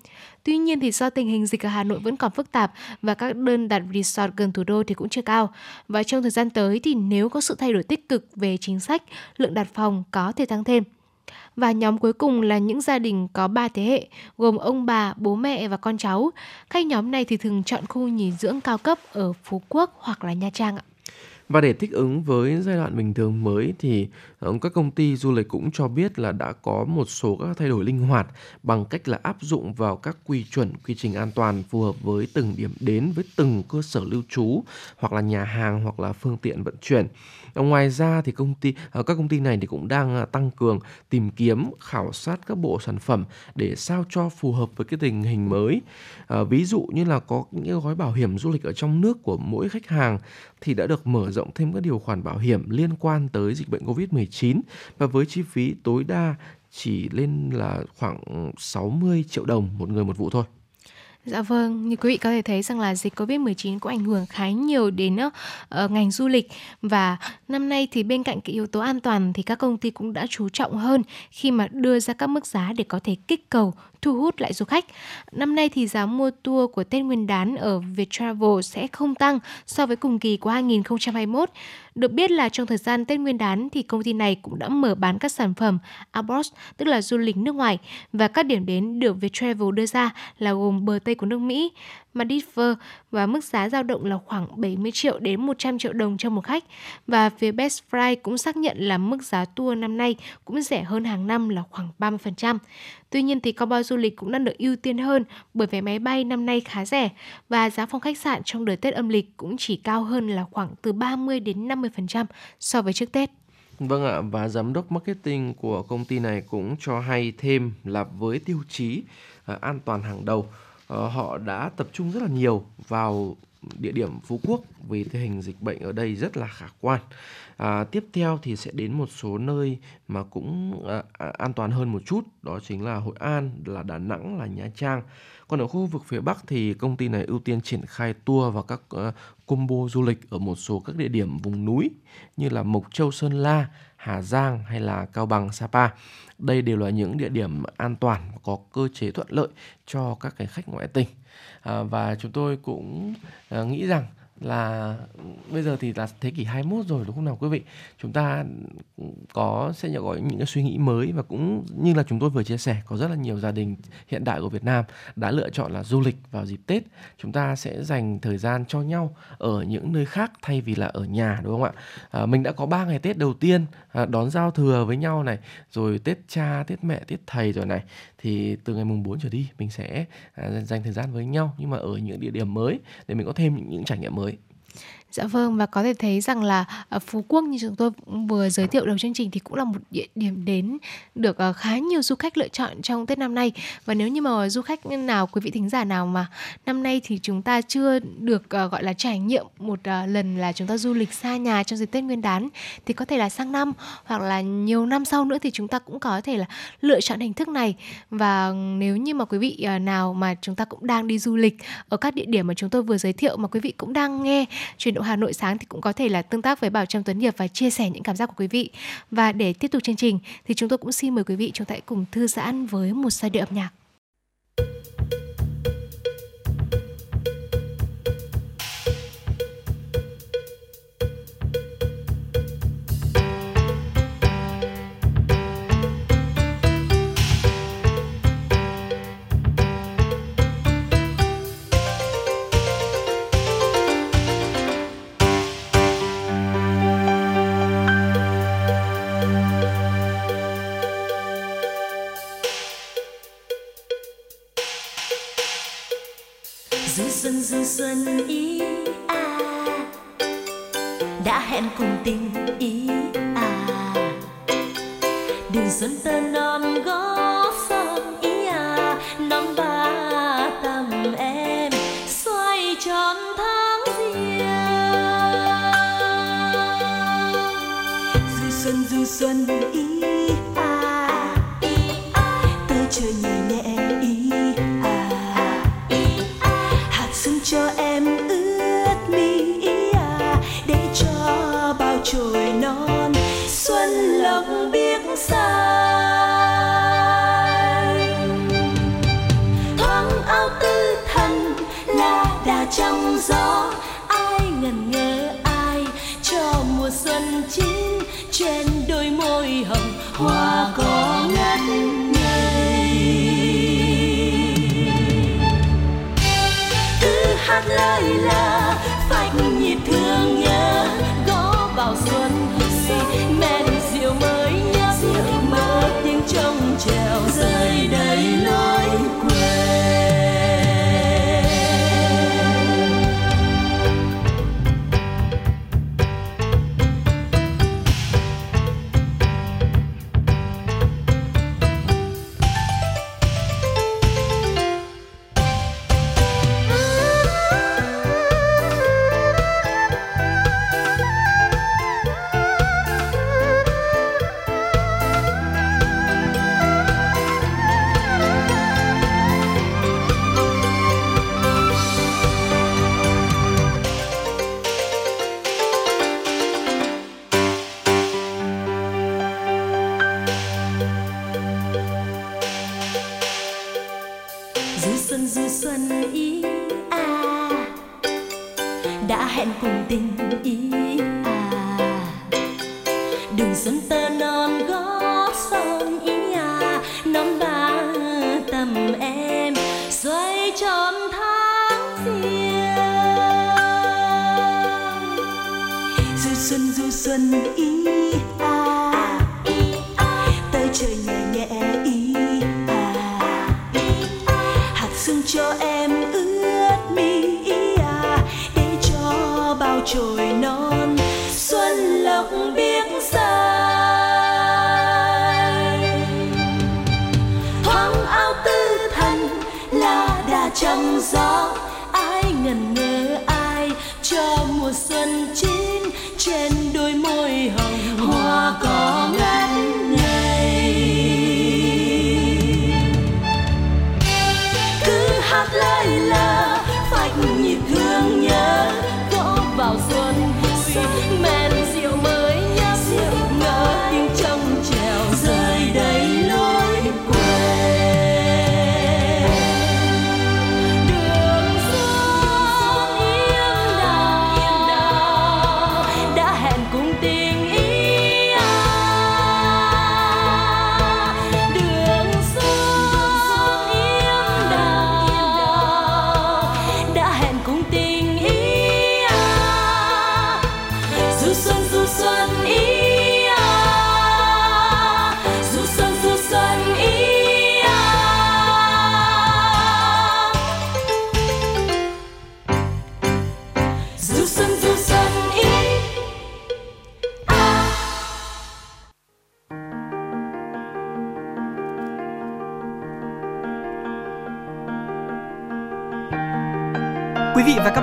Tuy nhiên thì do tình hình dịch ở Hà Nội vẫn còn phức tạp và các đơn đặt resort gần thủ đô thì cũng chưa cao. Và trong thời gian tới thì nếu có sự thay đổi tích cực về chính sách, lượng đặt phòng có thể tăng thêm. Và nhóm cuối cùng là những gia đình có 3 thế hệ, gồm ông bà, bố mẹ và con cháu. Khách nhóm này thì thường chọn khu nghỉ dưỡng cao cấp ở Phú Quốc hoặc là Nha Trang ạ. Và để thích ứng với giai đoạn bình thường mới thì ờ, các công ty du lịch cũng cho biết là đã có một số các thay đổi linh hoạt bằng cách là áp dụng vào các quy chuẩn, quy trình an toàn phù hợp với từng điểm đến với từng cơ sở lưu trú hoặc là nhà hàng hoặc là phương tiện vận chuyển. Ờ, ngoài ra thì công ty ờ, các công ty này thì cũng đang tăng cường tìm kiếm khảo sát các bộ sản phẩm để sao cho phù hợp với cái tình hình mới. À, ví dụ như là có những gói bảo hiểm du lịch ở trong nước của mỗi khách hàng thì đã được mở rộng thêm các điều khoản bảo hiểm liên quan tới dịch bệnh Covid-19 và với chi phí tối đa chỉ lên là khoảng 60 triệu đồng một người một vụ thôi. Dạ vâng, như quý vị có thể thấy rằng là dịch Covid-19 cũng ảnh hưởng khá nhiều đến uh, ngành du lịch và năm nay thì bên cạnh cái yếu tố an toàn thì các công ty cũng đã chú trọng hơn khi mà đưa ra các mức giá để có thể kích cầu thu hút lại du khách. Năm nay thì giá mua tour của Tết Nguyên đán ở Vietravel sẽ không tăng so với cùng kỳ của 2021. Được biết là trong thời gian Tết Nguyên đán thì công ty này cũng đã mở bán các sản phẩm abroad tức là du lịch nước ngoài và các điểm đến được Vietravel đưa ra là gồm bờ Tây của nước Mỹ, Maldives và mức giá dao động là khoảng 70 triệu đến 100 triệu đồng cho một khách. Và phía Best Fly cũng xác nhận là mức giá tour năm nay cũng rẻ hơn hàng năm là khoảng 30%. Tuy nhiên thì combo du lịch cũng đang được ưu tiên hơn bởi vé máy bay năm nay khá rẻ và giá phòng khách sạn trong đợt Tết âm lịch cũng chỉ cao hơn là khoảng từ 30 đến 50% so với trước Tết. Vâng ạ, và giám đốc marketing của công ty này cũng cho hay thêm là với tiêu chí à, an toàn hàng đầu, Ờ, họ đã tập trung rất là nhiều vào địa điểm Phú Quốc vì tình hình dịch bệnh ở đây rất là khả quan. À, tiếp theo thì sẽ đến một số nơi mà cũng à, à, an toàn hơn một chút, đó chính là Hội An, là Đà Nẵng, là Nha Trang. Còn ở khu vực phía Bắc thì công ty này ưu tiên triển khai tour và các uh, combo du lịch ở một số các địa điểm vùng núi như là Mộc Châu, Sơn La, Hà Giang hay là Cao Bằng, Sapa. Đây đều là những địa điểm an toàn và có cơ chế thuận lợi cho các cái khách ngoại tỉnh. À, và chúng tôi cũng à, nghĩ rằng là bây giờ thì là thế kỷ 21 rồi đúng không nào quý vị chúng ta có sẽ nhận gọi những cái suy nghĩ mới và cũng như là chúng tôi vừa chia sẻ có rất là nhiều gia đình hiện đại của Việt Nam đã lựa chọn là du lịch vào dịp Tết chúng ta sẽ dành thời gian cho nhau ở những nơi khác thay vì là ở nhà đúng không ạ à, mình đã có 3 ngày Tết đầu tiên à, đón giao thừa với nhau này rồi Tết cha Tết mẹ Tết thầy rồi này. Thì từ ngày mùng 4 trở đi mình sẽ à, dành thời gian với nhau nhưng mà ở những địa điểm mới để mình có thêm những, những trải nghiệm mới. Dạ vâng và có thể thấy rằng là ở Phú Quốc như chúng tôi vừa giới thiệu đầu chương trình thì cũng là một địa điểm đến được à, khá nhiều du khách lựa chọn trong Tết năm nay. Và nếu như mà du khách nào, quý vị thính giả nào mà năm nay thì chúng ta chưa được à, gọi là, trải nghiệm một lần là chúng ta du lịch xa nhà trong dịp Tết Nguyên đán thì có thể là sang năm hoặc là nhiều năm sau nữa thì chúng ta cũng có thể là lựa chọn hình thức này. Và nếu như mà quý vị nào mà chúng ta cũng đang đi du lịch ở các địa điểm mà chúng tôi vừa giới thiệu mà quý vị cũng đang nghe truyền độ Hà Nội sáng thì cũng có thể là tương tác với Bảo Trâm Tuấn Hiệp và chia sẻ những cảm giác của quý vị. Và để tiếp tục chương trình thì chúng tôi cũng xin mời quý vị chúng ta hãy cùng thư giãn với một giai điệu âm nhạc. trong gió, ai ngần ngơ ai, cho mùa xuân chín trên đôi môi hồng, hoa có ngất ngây. Cứ hát lời lời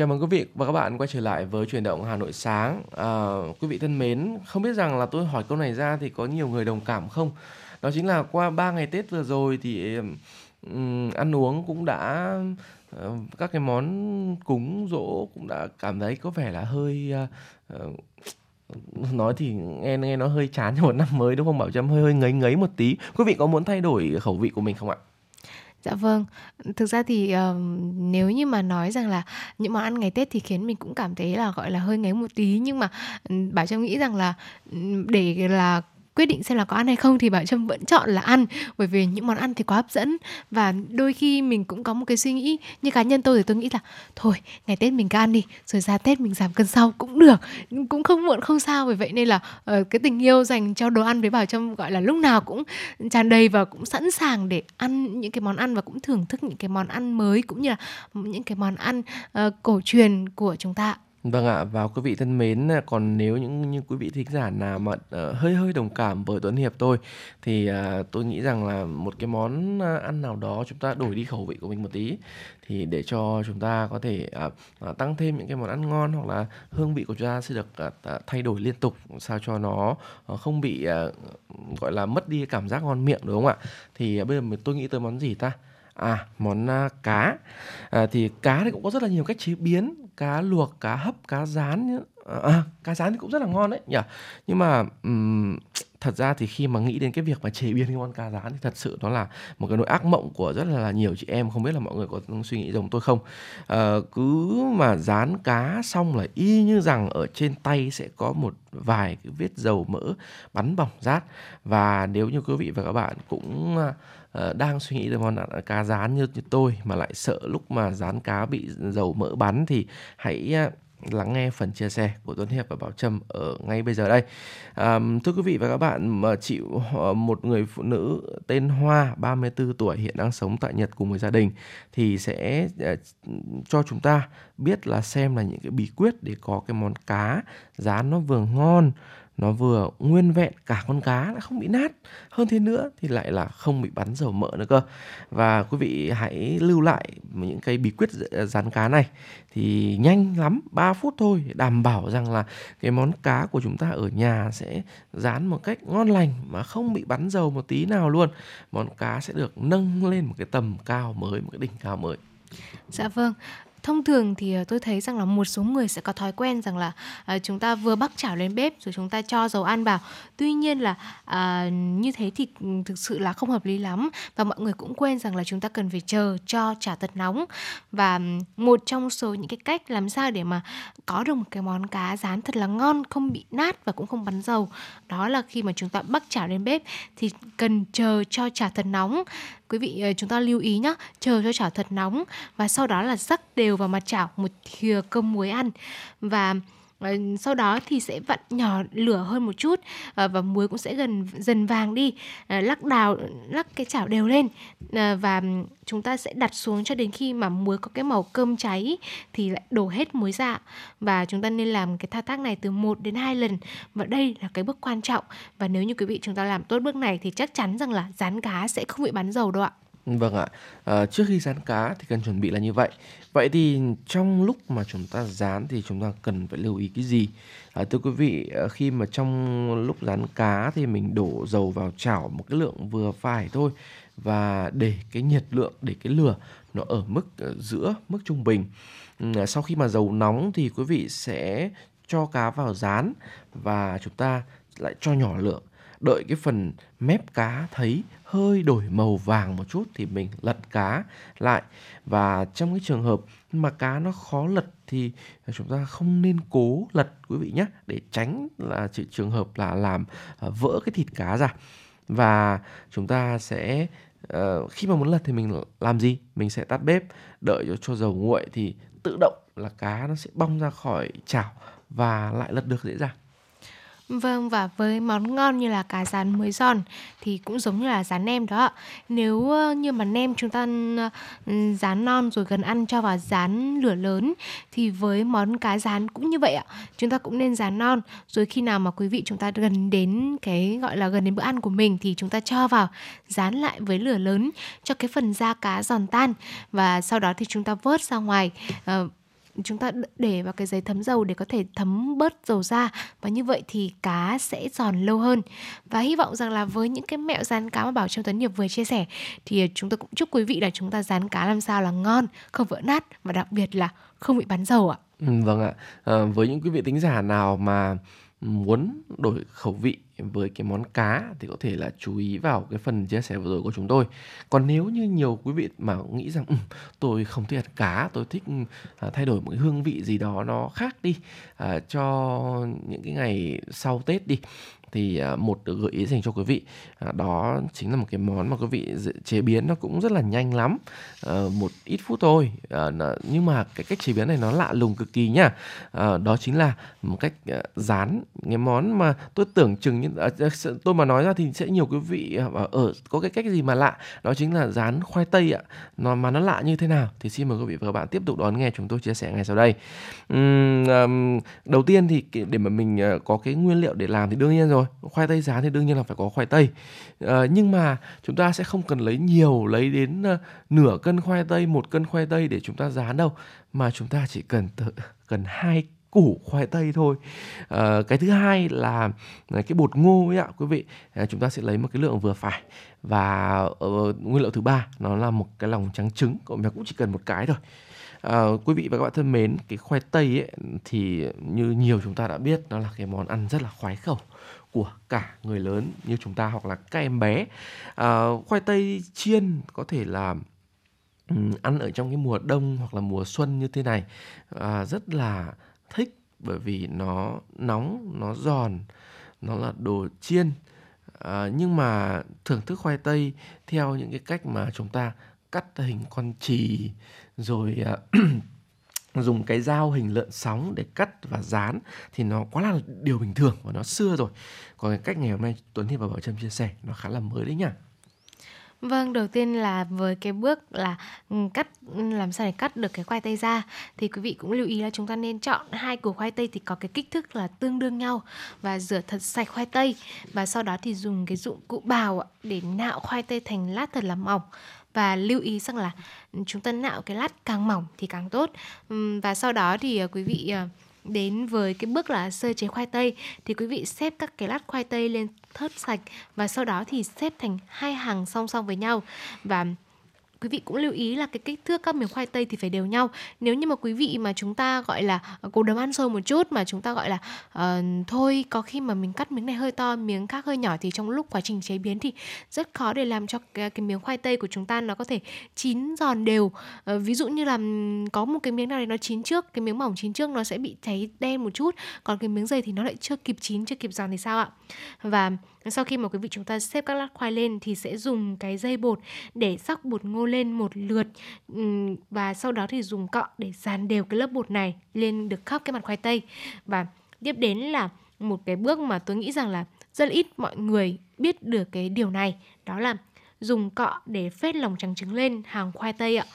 Chào mừng quý vị và các bạn quay trở lại với truyền động Hà Nội sáng. À, quý vị thân mến, không biết rằng là tôi hỏi câu này ra thì có nhiều người đồng cảm không? Đó chính là qua 3 ngày Tết vừa rồi thì um, ăn uống cũng đã uh, các cái món cúng dỗ cũng đã cảm thấy có vẻ là hơi uh, nói thì nghe nghe nó hơi chán cho một năm mới đúng không Bảo Trâm hơi hơi ngấy ngấy một tí. Quý vị có muốn thay đổi khẩu vị của mình không ạ? Dạ vâng, thực ra thì ờm, nếu như mà nói rằng là những món ăn ngày Tết thì khiến mình cũng cảm thấy là gọi là hơi ngấy một tí. Nhưng mà ừm, Bảo Trâm nghĩ rằng là để là quyết định xem là có ăn hay không thì Bảo Trâm vẫn chọn là ăn bởi vì những món ăn thì quá hấp dẫn. Và đôi khi mình cũng có một cái suy nghĩ như cá nhân tôi thì tôi nghĩ là thôi ngày Tết mình cứ ăn đi rồi ra Tết mình giảm cân sau cũng được. Cũng không muộn không sao. Vì vậy nên là uh, cái tình yêu dành cho đồ ăn với Bảo Trâm gọi là lúc nào cũng tràn đầy và cũng sẵn sàng để ăn những cái món ăn và cũng thưởng thức những cái món ăn mới cũng như là những cái món ăn uh, cổ truyền của chúng ta Vâng ạ, và quý vị thân mến, à, còn nếu những như quý vị thính giả nào mà ờ, hơi hơi đồng cảm với Tuấn Hiệp tôi thì à, tôi nghĩ rằng là một cái món à, ăn nào đó chúng ta đổi đi khẩu vị của mình một tí thì để cho chúng ta có thể à, à, tăng thêm những cái món ăn ngon hoặc là hương vị của chúng ta sẽ được à, à, thay đổi liên tục sao cho nó à, không bị à, gọi là mất đi cái cảm giác ngon miệng đúng không ạ? Thì à, bây giờ mình- tôi nghĩ tới món gì ta? À, món à, cá. À, thì cá thì cũng có rất là nhiều cách chế biến, cá luộc, cá hấp, cá rán. À, à, cá rán thì cũng rất là ngon đấy nhỉ. Nhưng mà um, thật ra thì khi mà nghĩ đến cái việc mà chế biến cái món cá rán thì thật sự nó là một cái nỗi ác mộng của rất là nhiều chị em. Không biết là mọi người có suy nghĩ giống tôi không? À, cứ mà rán cá xong là y như rằng ở trên tay sẽ có một vài cái vết dầu mỡ bắn bỏng rát. Và nếu như quý vị và các bạn cũng ờ, đang suy nghĩ về món cá rán như, như tôi mà lại sợ lúc mà rán cá bị dầu mỡ bắn thì hãy ờ, lắng nghe phần chia sẻ của Tuấn Hiệp và Bảo Trâm ở ngay bây giờ đây. À, thưa quý vị và các bạn, chị ờ, một người phụ nữ tên Hoa 34 tuổi hiện đang sống tại Nhật cùng với gia đình thì sẽ ờ, cho chúng ta biết là xem là những cái bí quyết để có cái món cá giá nó vừa ngon nó vừa nguyên vẹn cả con cá lại không bị nát. Hơn thế nữa thì lại là không bị bắn dầu mỡ nữa cơ. Và quý vị hãy lưu lại những cái bí quyết rán cá này. Thì nhanh lắm 3 phút thôi đảm bảo rằng là cái món cá của chúng ta ở nhà sẽ rán một cách ngon lành mà không bị bắn dầu một tí nào luôn. Món cá sẽ được nâng lên một cái tầm cao mới một cái đỉnh cao mới. Dạ vâng, thông thường thì ờ, tôi thấy rằng là một số người sẽ có thói quen rằng là à, chúng ta vừa bắc chảo lên bếp rồi chúng ta cho dầu ăn vào. Tuy nhiên là à, như thế thì ừ, thực sự là không hợp lý lắm và mọi người cũng quên rằng là chúng ta cần phải chờ cho chảo thật nóng. Và ừ, một trong số những cái cách làm sao để mà có được một cái món cá rán thật là ngon không bị nát và cũng không bắn dầu đó là khi mà chúng ta bắc chảo lên bếp thì cần chờ cho chảo thật nóng quý vị ờ, chúng ta lưu ý nhé chờ cho chảo thật nóng và sau đó là rắc đều vào mặt chảo một thìa cơm muối ăn. Và sau đó thì sẽ vặn nhỏ lửa hơn một chút ờ, và muối cũng sẽ gần, dần vàng đi. Ờ, lắc đào, lắc cái chảo đều lên ờ, và chúng ta sẽ đặt xuống cho đến khi mà muối có cái màu cơm cháy thì lại đổ hết muối ra. Và chúng ta nên làm cái thao tác này từ 1 đến 2 lần. Và đây là cái bước quan trọng. Và nếu như quý vị chúng ta làm tốt bước này thì chắc chắn rằng là rán cá sẽ không bị bắn dầu đâu ạ. Vâng ạ, à, trước khi rán cá thì cần chuẩn bị là như vậy. Vậy thì trong lúc mà chúng ta rán thì chúng ta cần phải lưu ý cái gì? À, thưa quý vị, ờ, khi mà trong lúc rán cá thì mình đổ dầu vào chảo một cái lượng vừa phải thôi và để cái nhiệt lượng, để cái lửa nó ở mức ờ, giữa mức trung bình. à, sau khi mà dầu nóng thì quý vị sẽ cho cá vào rán và chúng ta lại cho nhỏ lửa đợi cái phần mép cá thấy hơi đổi màu vàng một chút thì mình lật cá lại. Và trong cái trường hợp mà cá nó khó lật thì chúng ta không nên cố lật quý vị nhé để tránh là trường hợp là làm à, vỡ cái thịt cá ra. Và chúng ta sẽ uh, khi mà muốn lật thì mình làm gì? Mình sẽ tắt bếp đợi cho, cho dầu nguội thì tự động là cá nó sẽ bong ra khỏi chảo và lại lật được dễ dàng. Vâng và với món ngon như là cá rán muối giòn thì cũng giống như là rán nem đó ạ. Nếu như mà nem chúng ta ừ, rán non rồi gần ăn cho vào rán lửa lớn thì với món cá rán cũng như vậy ạ. Chúng ta cũng nên rán non rồi khi nào mà quý vị chúng ta gần đến cái gọi là gần đến bữa ăn của mình thì chúng ta cho vào rán lại với lửa lớn cho cái phần da cá giòn tan và sau đó thì chúng ta vớt ra ngoài uh, chúng ta để vào cái giấy thấm dầu để có thể thấm bớt dầu ra. Và như vậy thì cá sẽ giòn lâu hơn. Và hy vọng rằng là với những cái mẹo rán cá mà bảo châu Tuấn Điệp vừa chia sẻ thì à, chúng tôi cũng chúc quý vị là chúng ta rán cá làm sao là ngon không vỡ nát và đặc biệt là không bị bắn dầu ạ. Ừ, vâng ạ. À, với những quý vị tính giả nào mà ừ, muốn đổi khẩu vị với cái món cá thì có thể là chú ý vào cái phần chia sẻ vừa rồi của chúng tôi. Còn nếu như nhiều quý vị mà nghĩ rằng ừ, tôi không thích ăn cá, tôi thích uh, thay đổi một cái hương vị gì đó nó khác đi uh, cho những cái ngày sau Tết đi thì à, một gợi ý dành cho quý vị đó chính là một cái món mà quý vị chế biến nó cũng rất là nhanh lắm ờ, một ít phút thôi ờ, nhưng mà cái cách chế biến này nó lạ lùng cực kỳ nhá ờ, đó chính là một cách rán cái món mà tôi tưởng chừng như À, à, tôi mà nói ra thì sẽ nhiều quý vị à, ở có cái cách gì mà lạ đó chính là rán khoai tây ạ. Nó mà nó lạ như thế nào thì xin mời quý vị và các bạn tiếp tục đón nghe chúng tôi chia sẻ ngay sau đây. Uhm, đầu tiên thì để mà mình có cái nguyên liệu để làm thì đương nhiên rồi khoai tây rán thì đương nhiên là phải có khoai tây. À, nhưng mà chúng ta sẽ không cần lấy nhiều lấy đến uh, nửa cân khoai tây một cân khoai tây để chúng ta rán đâu mà chúng ta chỉ cần tự, cần hai củ khoai tây thôi. À, cái thứ hai là ờ, cái bột ngô ấy ạ quý vị à, chúng ta sẽ lấy một cái lượng vừa phải và uh, nguyên liệu thứ ba nó là một cái lòng trắng trứng cậu bé cũng chỉ cần một cái thôi. À, quý vị và các bạn thân mến, cái khoai tây ấy thì như nhiều chúng ta đã biết nó là cái món ăn rất là khoái khẩu của cả người lớn như chúng ta hoặc là các em bé. À, khoai tây chiên có thể là um, ăn ở trong cái mùa đông hoặc là mùa xuân như thế này à, rất là thích bởi vì nó nóng nó giòn nó là đồ chiên. À, nhưng mà thưởng thức khoai tây theo những cái cách mà chúng ta cắt hình con chì rồi à, dùng cái dao hình lợn sóng để cắt và dán thì nó quá là điều bình thường và nó xưa rồi. Còn cái cách ngày hôm nay Tuấn Hiệp và Bảo Trâm chia sẻ nó khá là mới đấy nhỉ Vâng, đầu tiên là với cái bước là ừ, cắt ừ, làm sao để cắt được cái khoai tây ra thì quý vị cũng lưu ý là chúng ta nên chọn hai củ khoai tây thì có cái kích thước là tương đương nhau và rửa thật sạch khoai tây và sau đó thì dùng cái dụng cụ bào để nạo khoai tây thành lát thật là mỏng và lưu ý rằng là ừ, chúng ta nạo cái lát càng mỏng thì càng tốt. Và sau đó thì ờ, quý vị ờ, đến với cái bước là sơ chế khoai tây. Thì quý vị xếp các cái lát khoai tây lên thớt sạch và sau đó thì xếp thành hai hàng song song với nhau. Và quý vị cũng lưu ý là cái kích thước các miếng khoai tây thì phải đều nhau. Nếu như mà quý vị mà chúng ta gọi là ờ, cố đấm ăn sôi một chút mà chúng ta gọi là uh, thôi có khi mà mình cắt miếng này hơi to miếng khác hơi nhỏ thì trong lúc quá trình chế biến thì rất khó để làm cho cái, cái miếng khoai tây của chúng ta nó có thể chín giòn đều. Uh, ví dụ như là có một cái miếng nào đấy nó chín trước cái miếng mỏng chín trước nó sẽ bị cháy đen một chút còn cái miếng dày thì nó lại chưa kịp chín chưa kịp giòn thì sao ạ? Và sau khi mà quý vị chúng ta xếp các lát khoai lên thì sẽ dùng cái dây bột để rắc bột ngô lên một lượt. Và sau đó thì dùng cọ để dàn đều cái lớp bột này lên được khắp cái mặt khoai tây. Và tiếp đến là một cái bước mà tôi nghĩ rằng là rất ít mọi người biết được cái điều này. Đó là dùng cọ để phết lòng trắng trứng lên hàng khoai tây ạ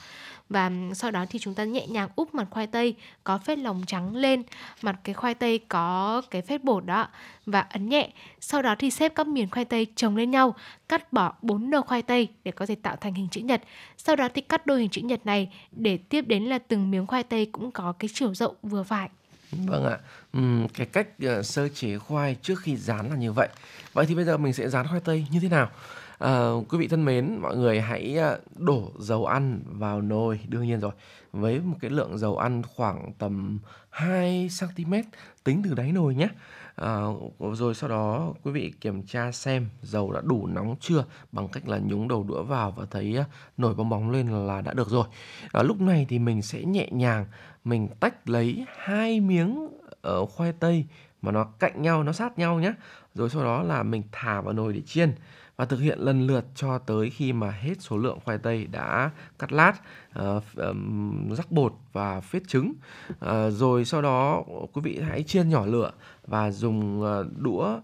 và sau đó thì chúng ta nhẹ nhàng úp mặt khoai tây có phết lòng trắng lên. Mặt cái khoai tây có cái phết bột đó. Và ấn nhẹ. Sau đó thì xếp các miếng khoai tây chồng lên nhau cắt bỏ bốn đầu khoai tây để có thể tạo thành hình chữ nhật. Sau đó thì cắt đôi hình chữ nhật này để tiếp đến là từng miếng khoai tây cũng có cái chiều rộng vừa phải. Vâng ạ, uhm, cái cách uh, sơ chế khoai trước khi rán là như vậy. Vậy thì bây giờ mình sẽ rán khoai tây như thế nào? À, quý vị thân mến, mọi người hãy ờ, đổ dầu ăn vào nồi đương nhiên rồi. Với một cái lượng dầu ăn khoảng tầm 2 cm tính từ đáy nồi nhé. À, rồi sau đó quý vị kiểm tra xem dầu đã đủ nóng chưa bằng cách là nhúng đầu đũa vào và thấy nổi bong bóng lên là đã được rồi. À, lúc này thì mình sẽ nhẹ nhàng mình tách lấy hai miếng ở khoai tây mà nó cạnh nhau nó sát nhau nhé rồi sau đó là mình thả vào nồi để chiên và thực hiện lần lượt cho tới khi mà hết số lượng khoai tây đã cắt lát, uh, rắc bột và phết trứng. Uh, rồi sau đó quý vị hãy chiên nhỏ lửa và dùng ờ, đũa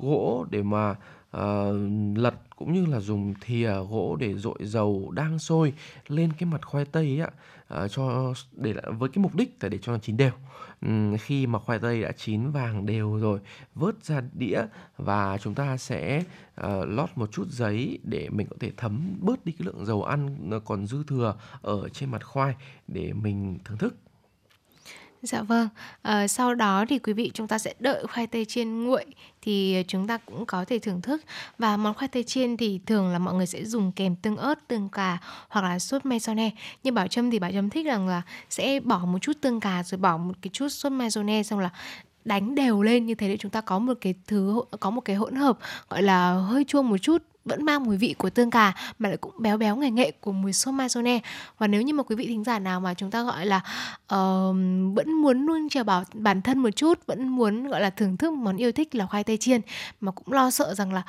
gỗ để mà uh, lật cũng như là dùng thìa gỗ để dội dầu đang sôi lên cái mặt khoai tây ấy ạ uh, cho để với cái mục đích là để cho nó chín đều. Ừ, khi mà khoai tây đã chín vàng đều rồi vớt ra đĩa và chúng ta sẽ uh, lót một chút giấy để mình có thể thấm bớt đi cái lượng dầu ăn còn dư thừa ở trên mặt khoai để mình thưởng thức. Dạ vâng, à, sau đó thì quý vị chúng ta sẽ đợi khoai tây chiên nguội thì chúng ta cũng có thể thưởng thức. Và món khoai tây chiên thì thường là mọi người sẽ dùng kèm tương ớt, tương cà hoặc là sốt mayonnaise. như Bảo Trâm thì Bảo Trâm thích rằng là sẽ bỏ một chút tương cà rồi bỏ một cái chút sốt mayonnaise xong là đánh đều lên như thế để chúng ta có một cái thứ có một cái hỗn hợp gọi là hơi chua một chút vẫn mang mùi vị của tương cà mà lại cũng béo béo ngậy nghệ của mùi sốt mayonnaise và nếu như mà quý vị thính giả nào mà chúng ta gọi là uh, vẫn muốn nuôi trèo bảo bản thân một chút vẫn muốn gọi là thưởng thức món yêu thích là khoai tây chiên mà cũng lo sợ rằng là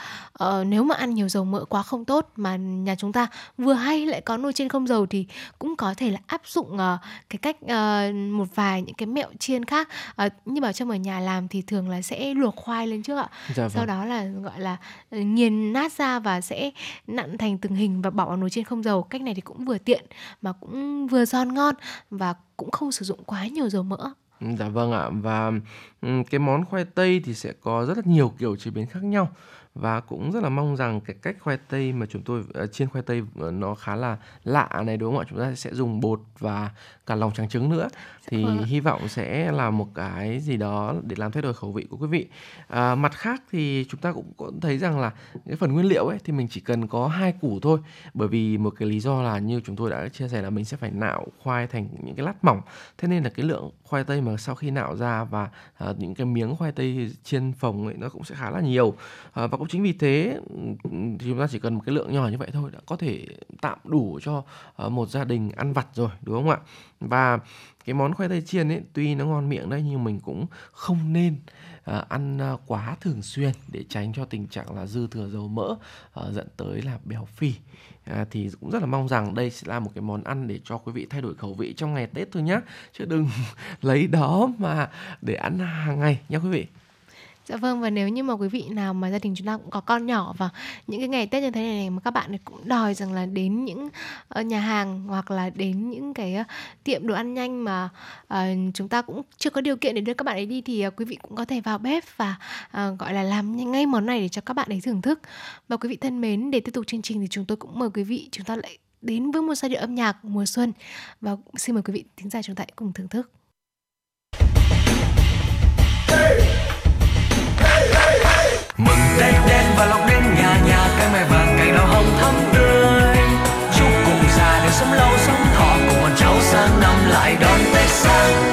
uh, nếu mà ăn nhiều dầu mỡ quá không tốt mà nhà chúng ta vừa hay lại có nồi chiên không dầu thì cũng có thể là áp dụng uh, cái cách uh, một vài những cái mẹo chiên khác. Uh, như bảo trong ở nhà làm thì thường là sẽ luộc khoai lên trước ạ. Dạ vâng. sau đó là gọi là nghiền nát ra và sẽ nặn thành từng hình và bỏ vào nồi chiên không dầu. Cách này thì cũng vừa tiện mà cũng vừa giòn ngon và cũng không sử dụng quá nhiều dầu mỡ ừ, Dạ vâng ạ. Và cái món khoai tây thì sẽ có rất là nhiều kiểu chế biến khác nhau. Và cũng rất là mong rằng cái cách khoai tây mà chúng tôi uh, chiên khoai tây uh, nó khá là lạ này đúng không ạ? Chúng ta sẽ dùng bột và cả lòng trắng trứng nữa. Thì vâng. hy vọng sẽ là một cái gì đó để làm thay đổi khẩu vị của quý vị. À, mặt khác thì chúng ta cũng có thấy rằng là cái phần nguyên liệu ấy thì mình chỉ cần có hai củ thôi. Bởi vì một cái lý do là như chúng tôi đã chia sẻ là mình sẽ phải nạo khoai thành những cái lát mỏng. Thế nên là cái lượng khoai tây mà sau khi nạo ra và à, những cái miếng khoai tây chiên phồng ấy nó cũng sẽ khá là nhiều. À, và cũng chính vì thế thì chúng ta chỉ cần một cái lượng nhỏ như vậy thôi đã có thể tạm đủ cho à, một gia đình ăn vặt rồi đúng không ạ? Và cái món khoai tây chiên ấy tuy nó ngon miệng đấy nhưng mình cũng không nên à, ăn quá thường xuyên để tránh cho tình trạng là dư thừa dầu mỡ à, dẫn tới là béo phì à, thì cũng rất là mong rằng đây sẽ là một cái món ăn để cho quý vị thay đổi khẩu vị trong ngày Tết thôi nhé, chứ đừng lấy đó mà để ăn hàng ngày nha quý vị. Dạ vâng và nếu như mà quý vị nào mà gia đình chúng ta cũng có con nhỏ và những cái ngày Tết như thế này, này mà các bạn cũng đòi rằng là đến những ờ, nhà hàng hoặc là đến những cái ờ, tiệm đồ ăn nhanh mà uh, chúng ta cũng chưa có điều kiện để đưa các bạn ấy đi thì uh, quý vị cũng có thể vào bếp và uh, gọi là làm ngay món này để cho các bạn ấy thưởng thức. Và quý vị thân mến, để tiếp tục chương trình thì chúng tôi cũng mời quý vị chúng ta lại đến với một giai điệu âm nhạc mùa xuân và xin mời quý vị thính giả chúng ta cùng thưởng thức. Hey! mừng tết đến và lộc đến nhà nhà cây mai vàng cây đào hồng thắm tươi. Chúc cùng già được sống lâu sống thọ, cùng con cháu sang năm lại đón tết sang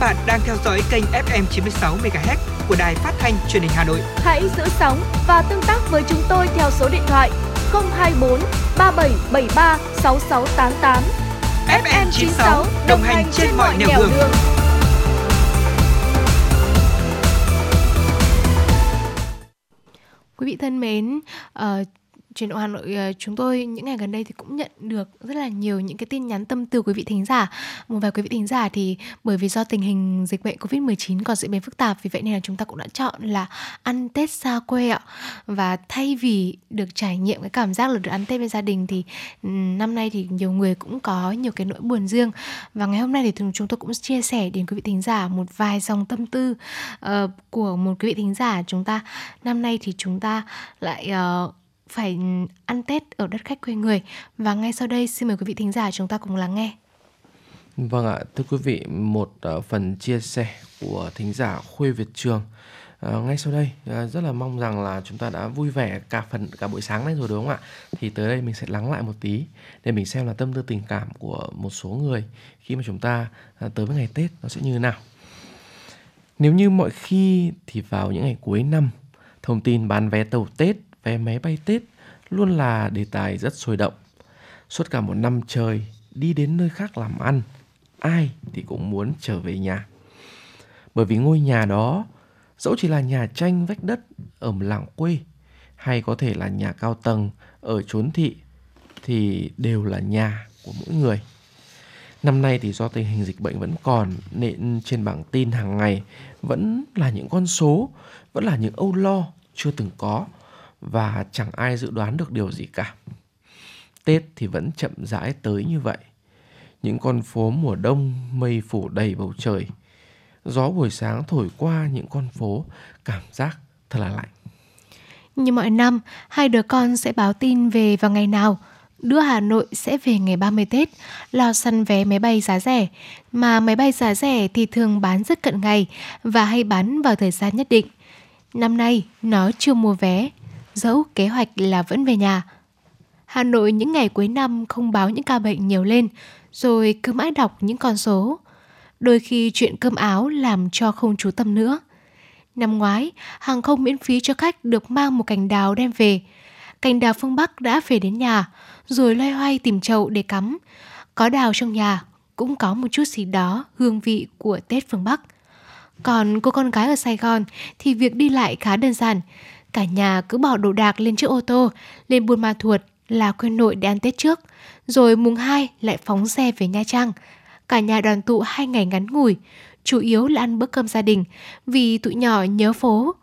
các bạn đang theo dõi kênh FM 96 MHz của đài phát thanh truyền hình Hà Nội. Hãy giữ sóng và tương tác với chúng tôi theo số điện thoại 024 3773 6688. FM 96 đồng, đồng hành trên, trên mọi nẻo đường. đường. Quý vị thân mến, uh, truyền động Hà Nội ờ, chúng tôi những ngày gần đây thì cũng nhận được rất là nhiều những cái tin nhắn tâm tư quý vị thính giả. Một vài quý vị thính giả thì bởi vì do tình hình dịch bệnh Covid-19 còn diễn biến phức tạp vì vậy nên là chúng ta cũng đã chọn là ăn Tết xa quê ạ. Và thay vì được trải nghiệm cái cảm giác là được ăn Tết bên gia đình thì ừ, năm nay thì nhiều người cũng có nhiều cái nỗi buồn riêng. Và ngày hôm nay thì chúng tôi cũng chia sẻ đến quý vị thính giả một vài dòng tâm tư uh, của một quý vị thính giả chúng ta năm nay thì chúng ta lại uh, phải ăn Tết ở đất khách quê người và ngay sau đây xin mời quý vị thính giả chúng ta cùng lắng nghe. Vâng ạ, thưa quý vị, một uh, phần chia sẻ của thính giả Khuê Việt Trường. Uh, ngay sau đây uh, rất là mong rằng là chúng ta đã vui vẻ cả phần cả buổi sáng nay rồi đúng không ạ? Thì tới đây mình sẽ lắng lại một tí để mình xem là tâm tư tình cảm của một số người khi mà chúng ta tới với ngày Tết nó sẽ như thế nào. Nếu như mọi khi thì vào những ngày cuối năm, thông tin bán vé tàu Tết vé máy bay Tết luôn là đề tài rất sôi động. Suốt cả một năm trời đi đến nơi khác làm ăn, ai thì cũng muốn trở về nhà. Bởi vì ngôi nhà đó dẫu chỉ là nhà tranh vách đất ở một làng quê hay có thể là nhà cao tầng ở chốn thị thì đều là nhà của mỗi người. Năm nay thì do tình hình dịch bệnh vẫn còn nên trên bảng tin hàng ngày vẫn là những con số, vẫn là những âu lo chưa từng có và chẳng ai dự đoán được điều gì cả. Tết thì vẫn chậm rãi tới như vậy. Những con phố mùa đông mây phủ đầy bầu trời. Gió buổi sáng thổi qua những con phố, cảm giác thật là lạnh. Như mọi năm, hai đứa con sẽ báo tin về vào ngày nào. Đứa Hà Nội sẽ về ngày 30 Tết, lo săn vé máy bay giá rẻ. Mà máy bay giá rẻ thì thường bán rất cận ngày và hay bán vào thời gian nhất định. Năm nay, nó chưa mua vé, dẫu kế hoạch là vẫn về nhà. Hà Nội những ngày cuối năm không báo những ca bệnh nhiều lên, rồi cứ mãi đọc những con số. Đôi khi chuyện cơm áo làm cho không chú tâm nữa. Năm ngoái, hàng không miễn phí cho khách được mang một cành đào đem về. Cành đào phương Bắc đã về đến nhà, rồi loay hoay tìm chậu để cắm. Có đào trong nhà, cũng có một chút gì đó hương vị của Tết phương Bắc. Còn cô con gái ở Sài Gòn thì việc đi lại khá đơn giản, Cả nhà cứ bỏ đồ đạc lên chiếc ô tô, lên Buôn Ma Thuột là quên nội để ăn Tết trước, rồi mùng 2 lại phóng xe về Nha Trang. Cả nhà đoàn tụ hai ngày ngắn ngủi, chủ yếu là ăn bữa cơm gia đình, vì tụi nhỏ nhớ phố.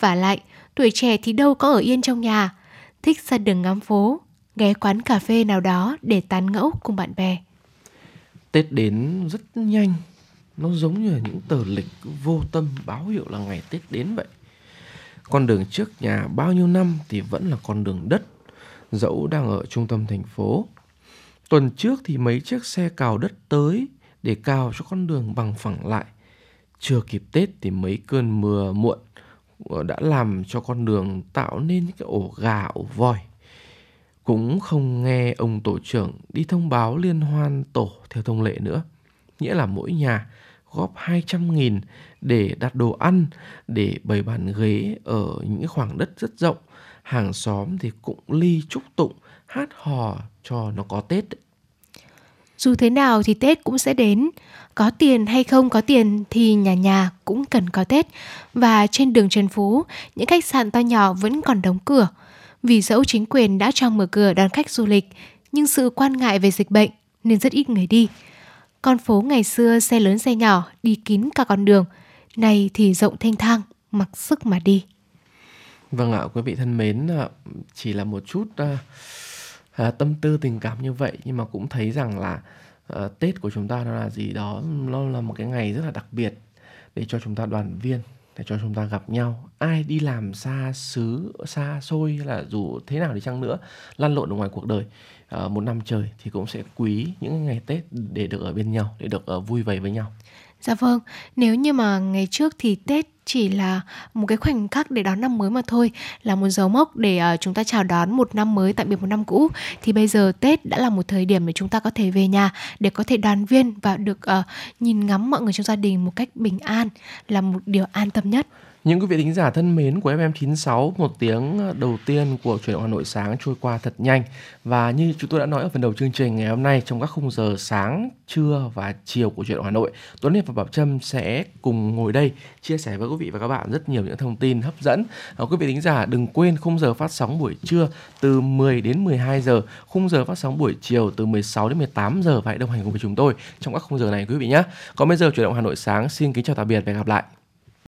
Và lại, tuổi trẻ thì đâu có ở yên trong nhà, thích ra đường ngắm phố, ghé quán cà phê nào đó để tán ngẫu cùng bạn bè. Tết đến rất nhanh, nó giống như là những tờ lịch vô tâm báo hiệu là ngày Tết đến vậy. Con đường trước nhà bao nhiêu năm thì vẫn là con đường đất, dẫu đang ở trung tâm thành phố. Tuần trước thì mấy chiếc xe cào đất tới để cào cho con đường bằng phẳng lại. Chưa kịp Tết thì mấy cơn mưa muộn ờ, đã làm cho con đường tạo nên những cái ổ gà, ổ voi. Cũng không nghe ông tổ trưởng đi thông báo liên hoan tổ theo thông lệ nữa. Nghĩa là mỗi nhà góp 200 nghìn để đặt đồ ăn, để bày bàn ghế ở những khoảng đất rất rộng. Hàng xóm thì cũng ly chúc tụng, hát hò cho nó có Tết. Dù thế nào thì Tết cũng sẽ đến. Có tiền hay không có tiền thì nhà nhà cũng cần có Tết. Và trên đường Trần Phú, những khách sạn to nhỏ vẫn còn đóng cửa. Vì dẫu chính quyền đã cho mở cửa đón khách du lịch, nhưng sự quan ngại về dịch bệnh nên rất ít người đi. Con phố ngày xưa xe lớn xe nhỏ đi kín cả con đường, nay thì rộng thanh thang, mặc sức mà đi. Vâng ạ, quý vị thân mến, chỉ là một chút uh, tâm tư tình cảm như vậy nhưng mà cũng thấy rằng là uh, Tết của chúng ta nó là gì đó, nó là một cái ngày rất là đặc biệt để cho chúng ta đoàn viên để cho chúng ta gặp nhau ai đi làm xa xứ xa xôi là dù thế nào đi chăng nữa lăn lộn ở ngoài cuộc đời uh, một năm trời thì cũng sẽ quý những ngày tết để được ở bên nhau để được uh, vui vẻ với nhau Dạ vâng, nếu như mà ngày trước thì Tết chỉ là một cái khoảnh khắc để đón năm mới mà thôi, là một dấu mốc để uh, chúng ta chào đón một năm mới tạm biệt một năm cũ thì bây giờ Tết đã là một thời điểm để chúng ta có thể về nhà để có thể đoàn viên và được uh, nhìn ngắm mọi người trong gia đình một cách bình an là một điều an tâm nhất. Những quý vị thính giả thân mến của FM96, một tiếng đầu tiên của chuyển động Hà Nội sáng trôi qua thật nhanh. Và như chúng tôi đã nói ở phần đầu chương trình ngày hôm nay trong các khung giờ sáng, trưa và chiều của chuyển động Hà Nội, Tuấn Hiệp và Bảo Trâm sẽ cùng ngồi đây chia sẻ với quý vị và các bạn rất nhiều những thông tin hấp dẫn. À, quý vị thính giả đừng quên khung giờ phát sóng buổi trưa từ 10 đến 12 giờ, khung giờ phát sóng buổi chiều từ 16 đến 18 giờ và hãy đồng hành cùng với chúng tôi trong các khung giờ này quý vị nhé. Còn bây giờ chuyển động Hà Nội sáng xin kính chào tạm biệt và hẹn gặp lại.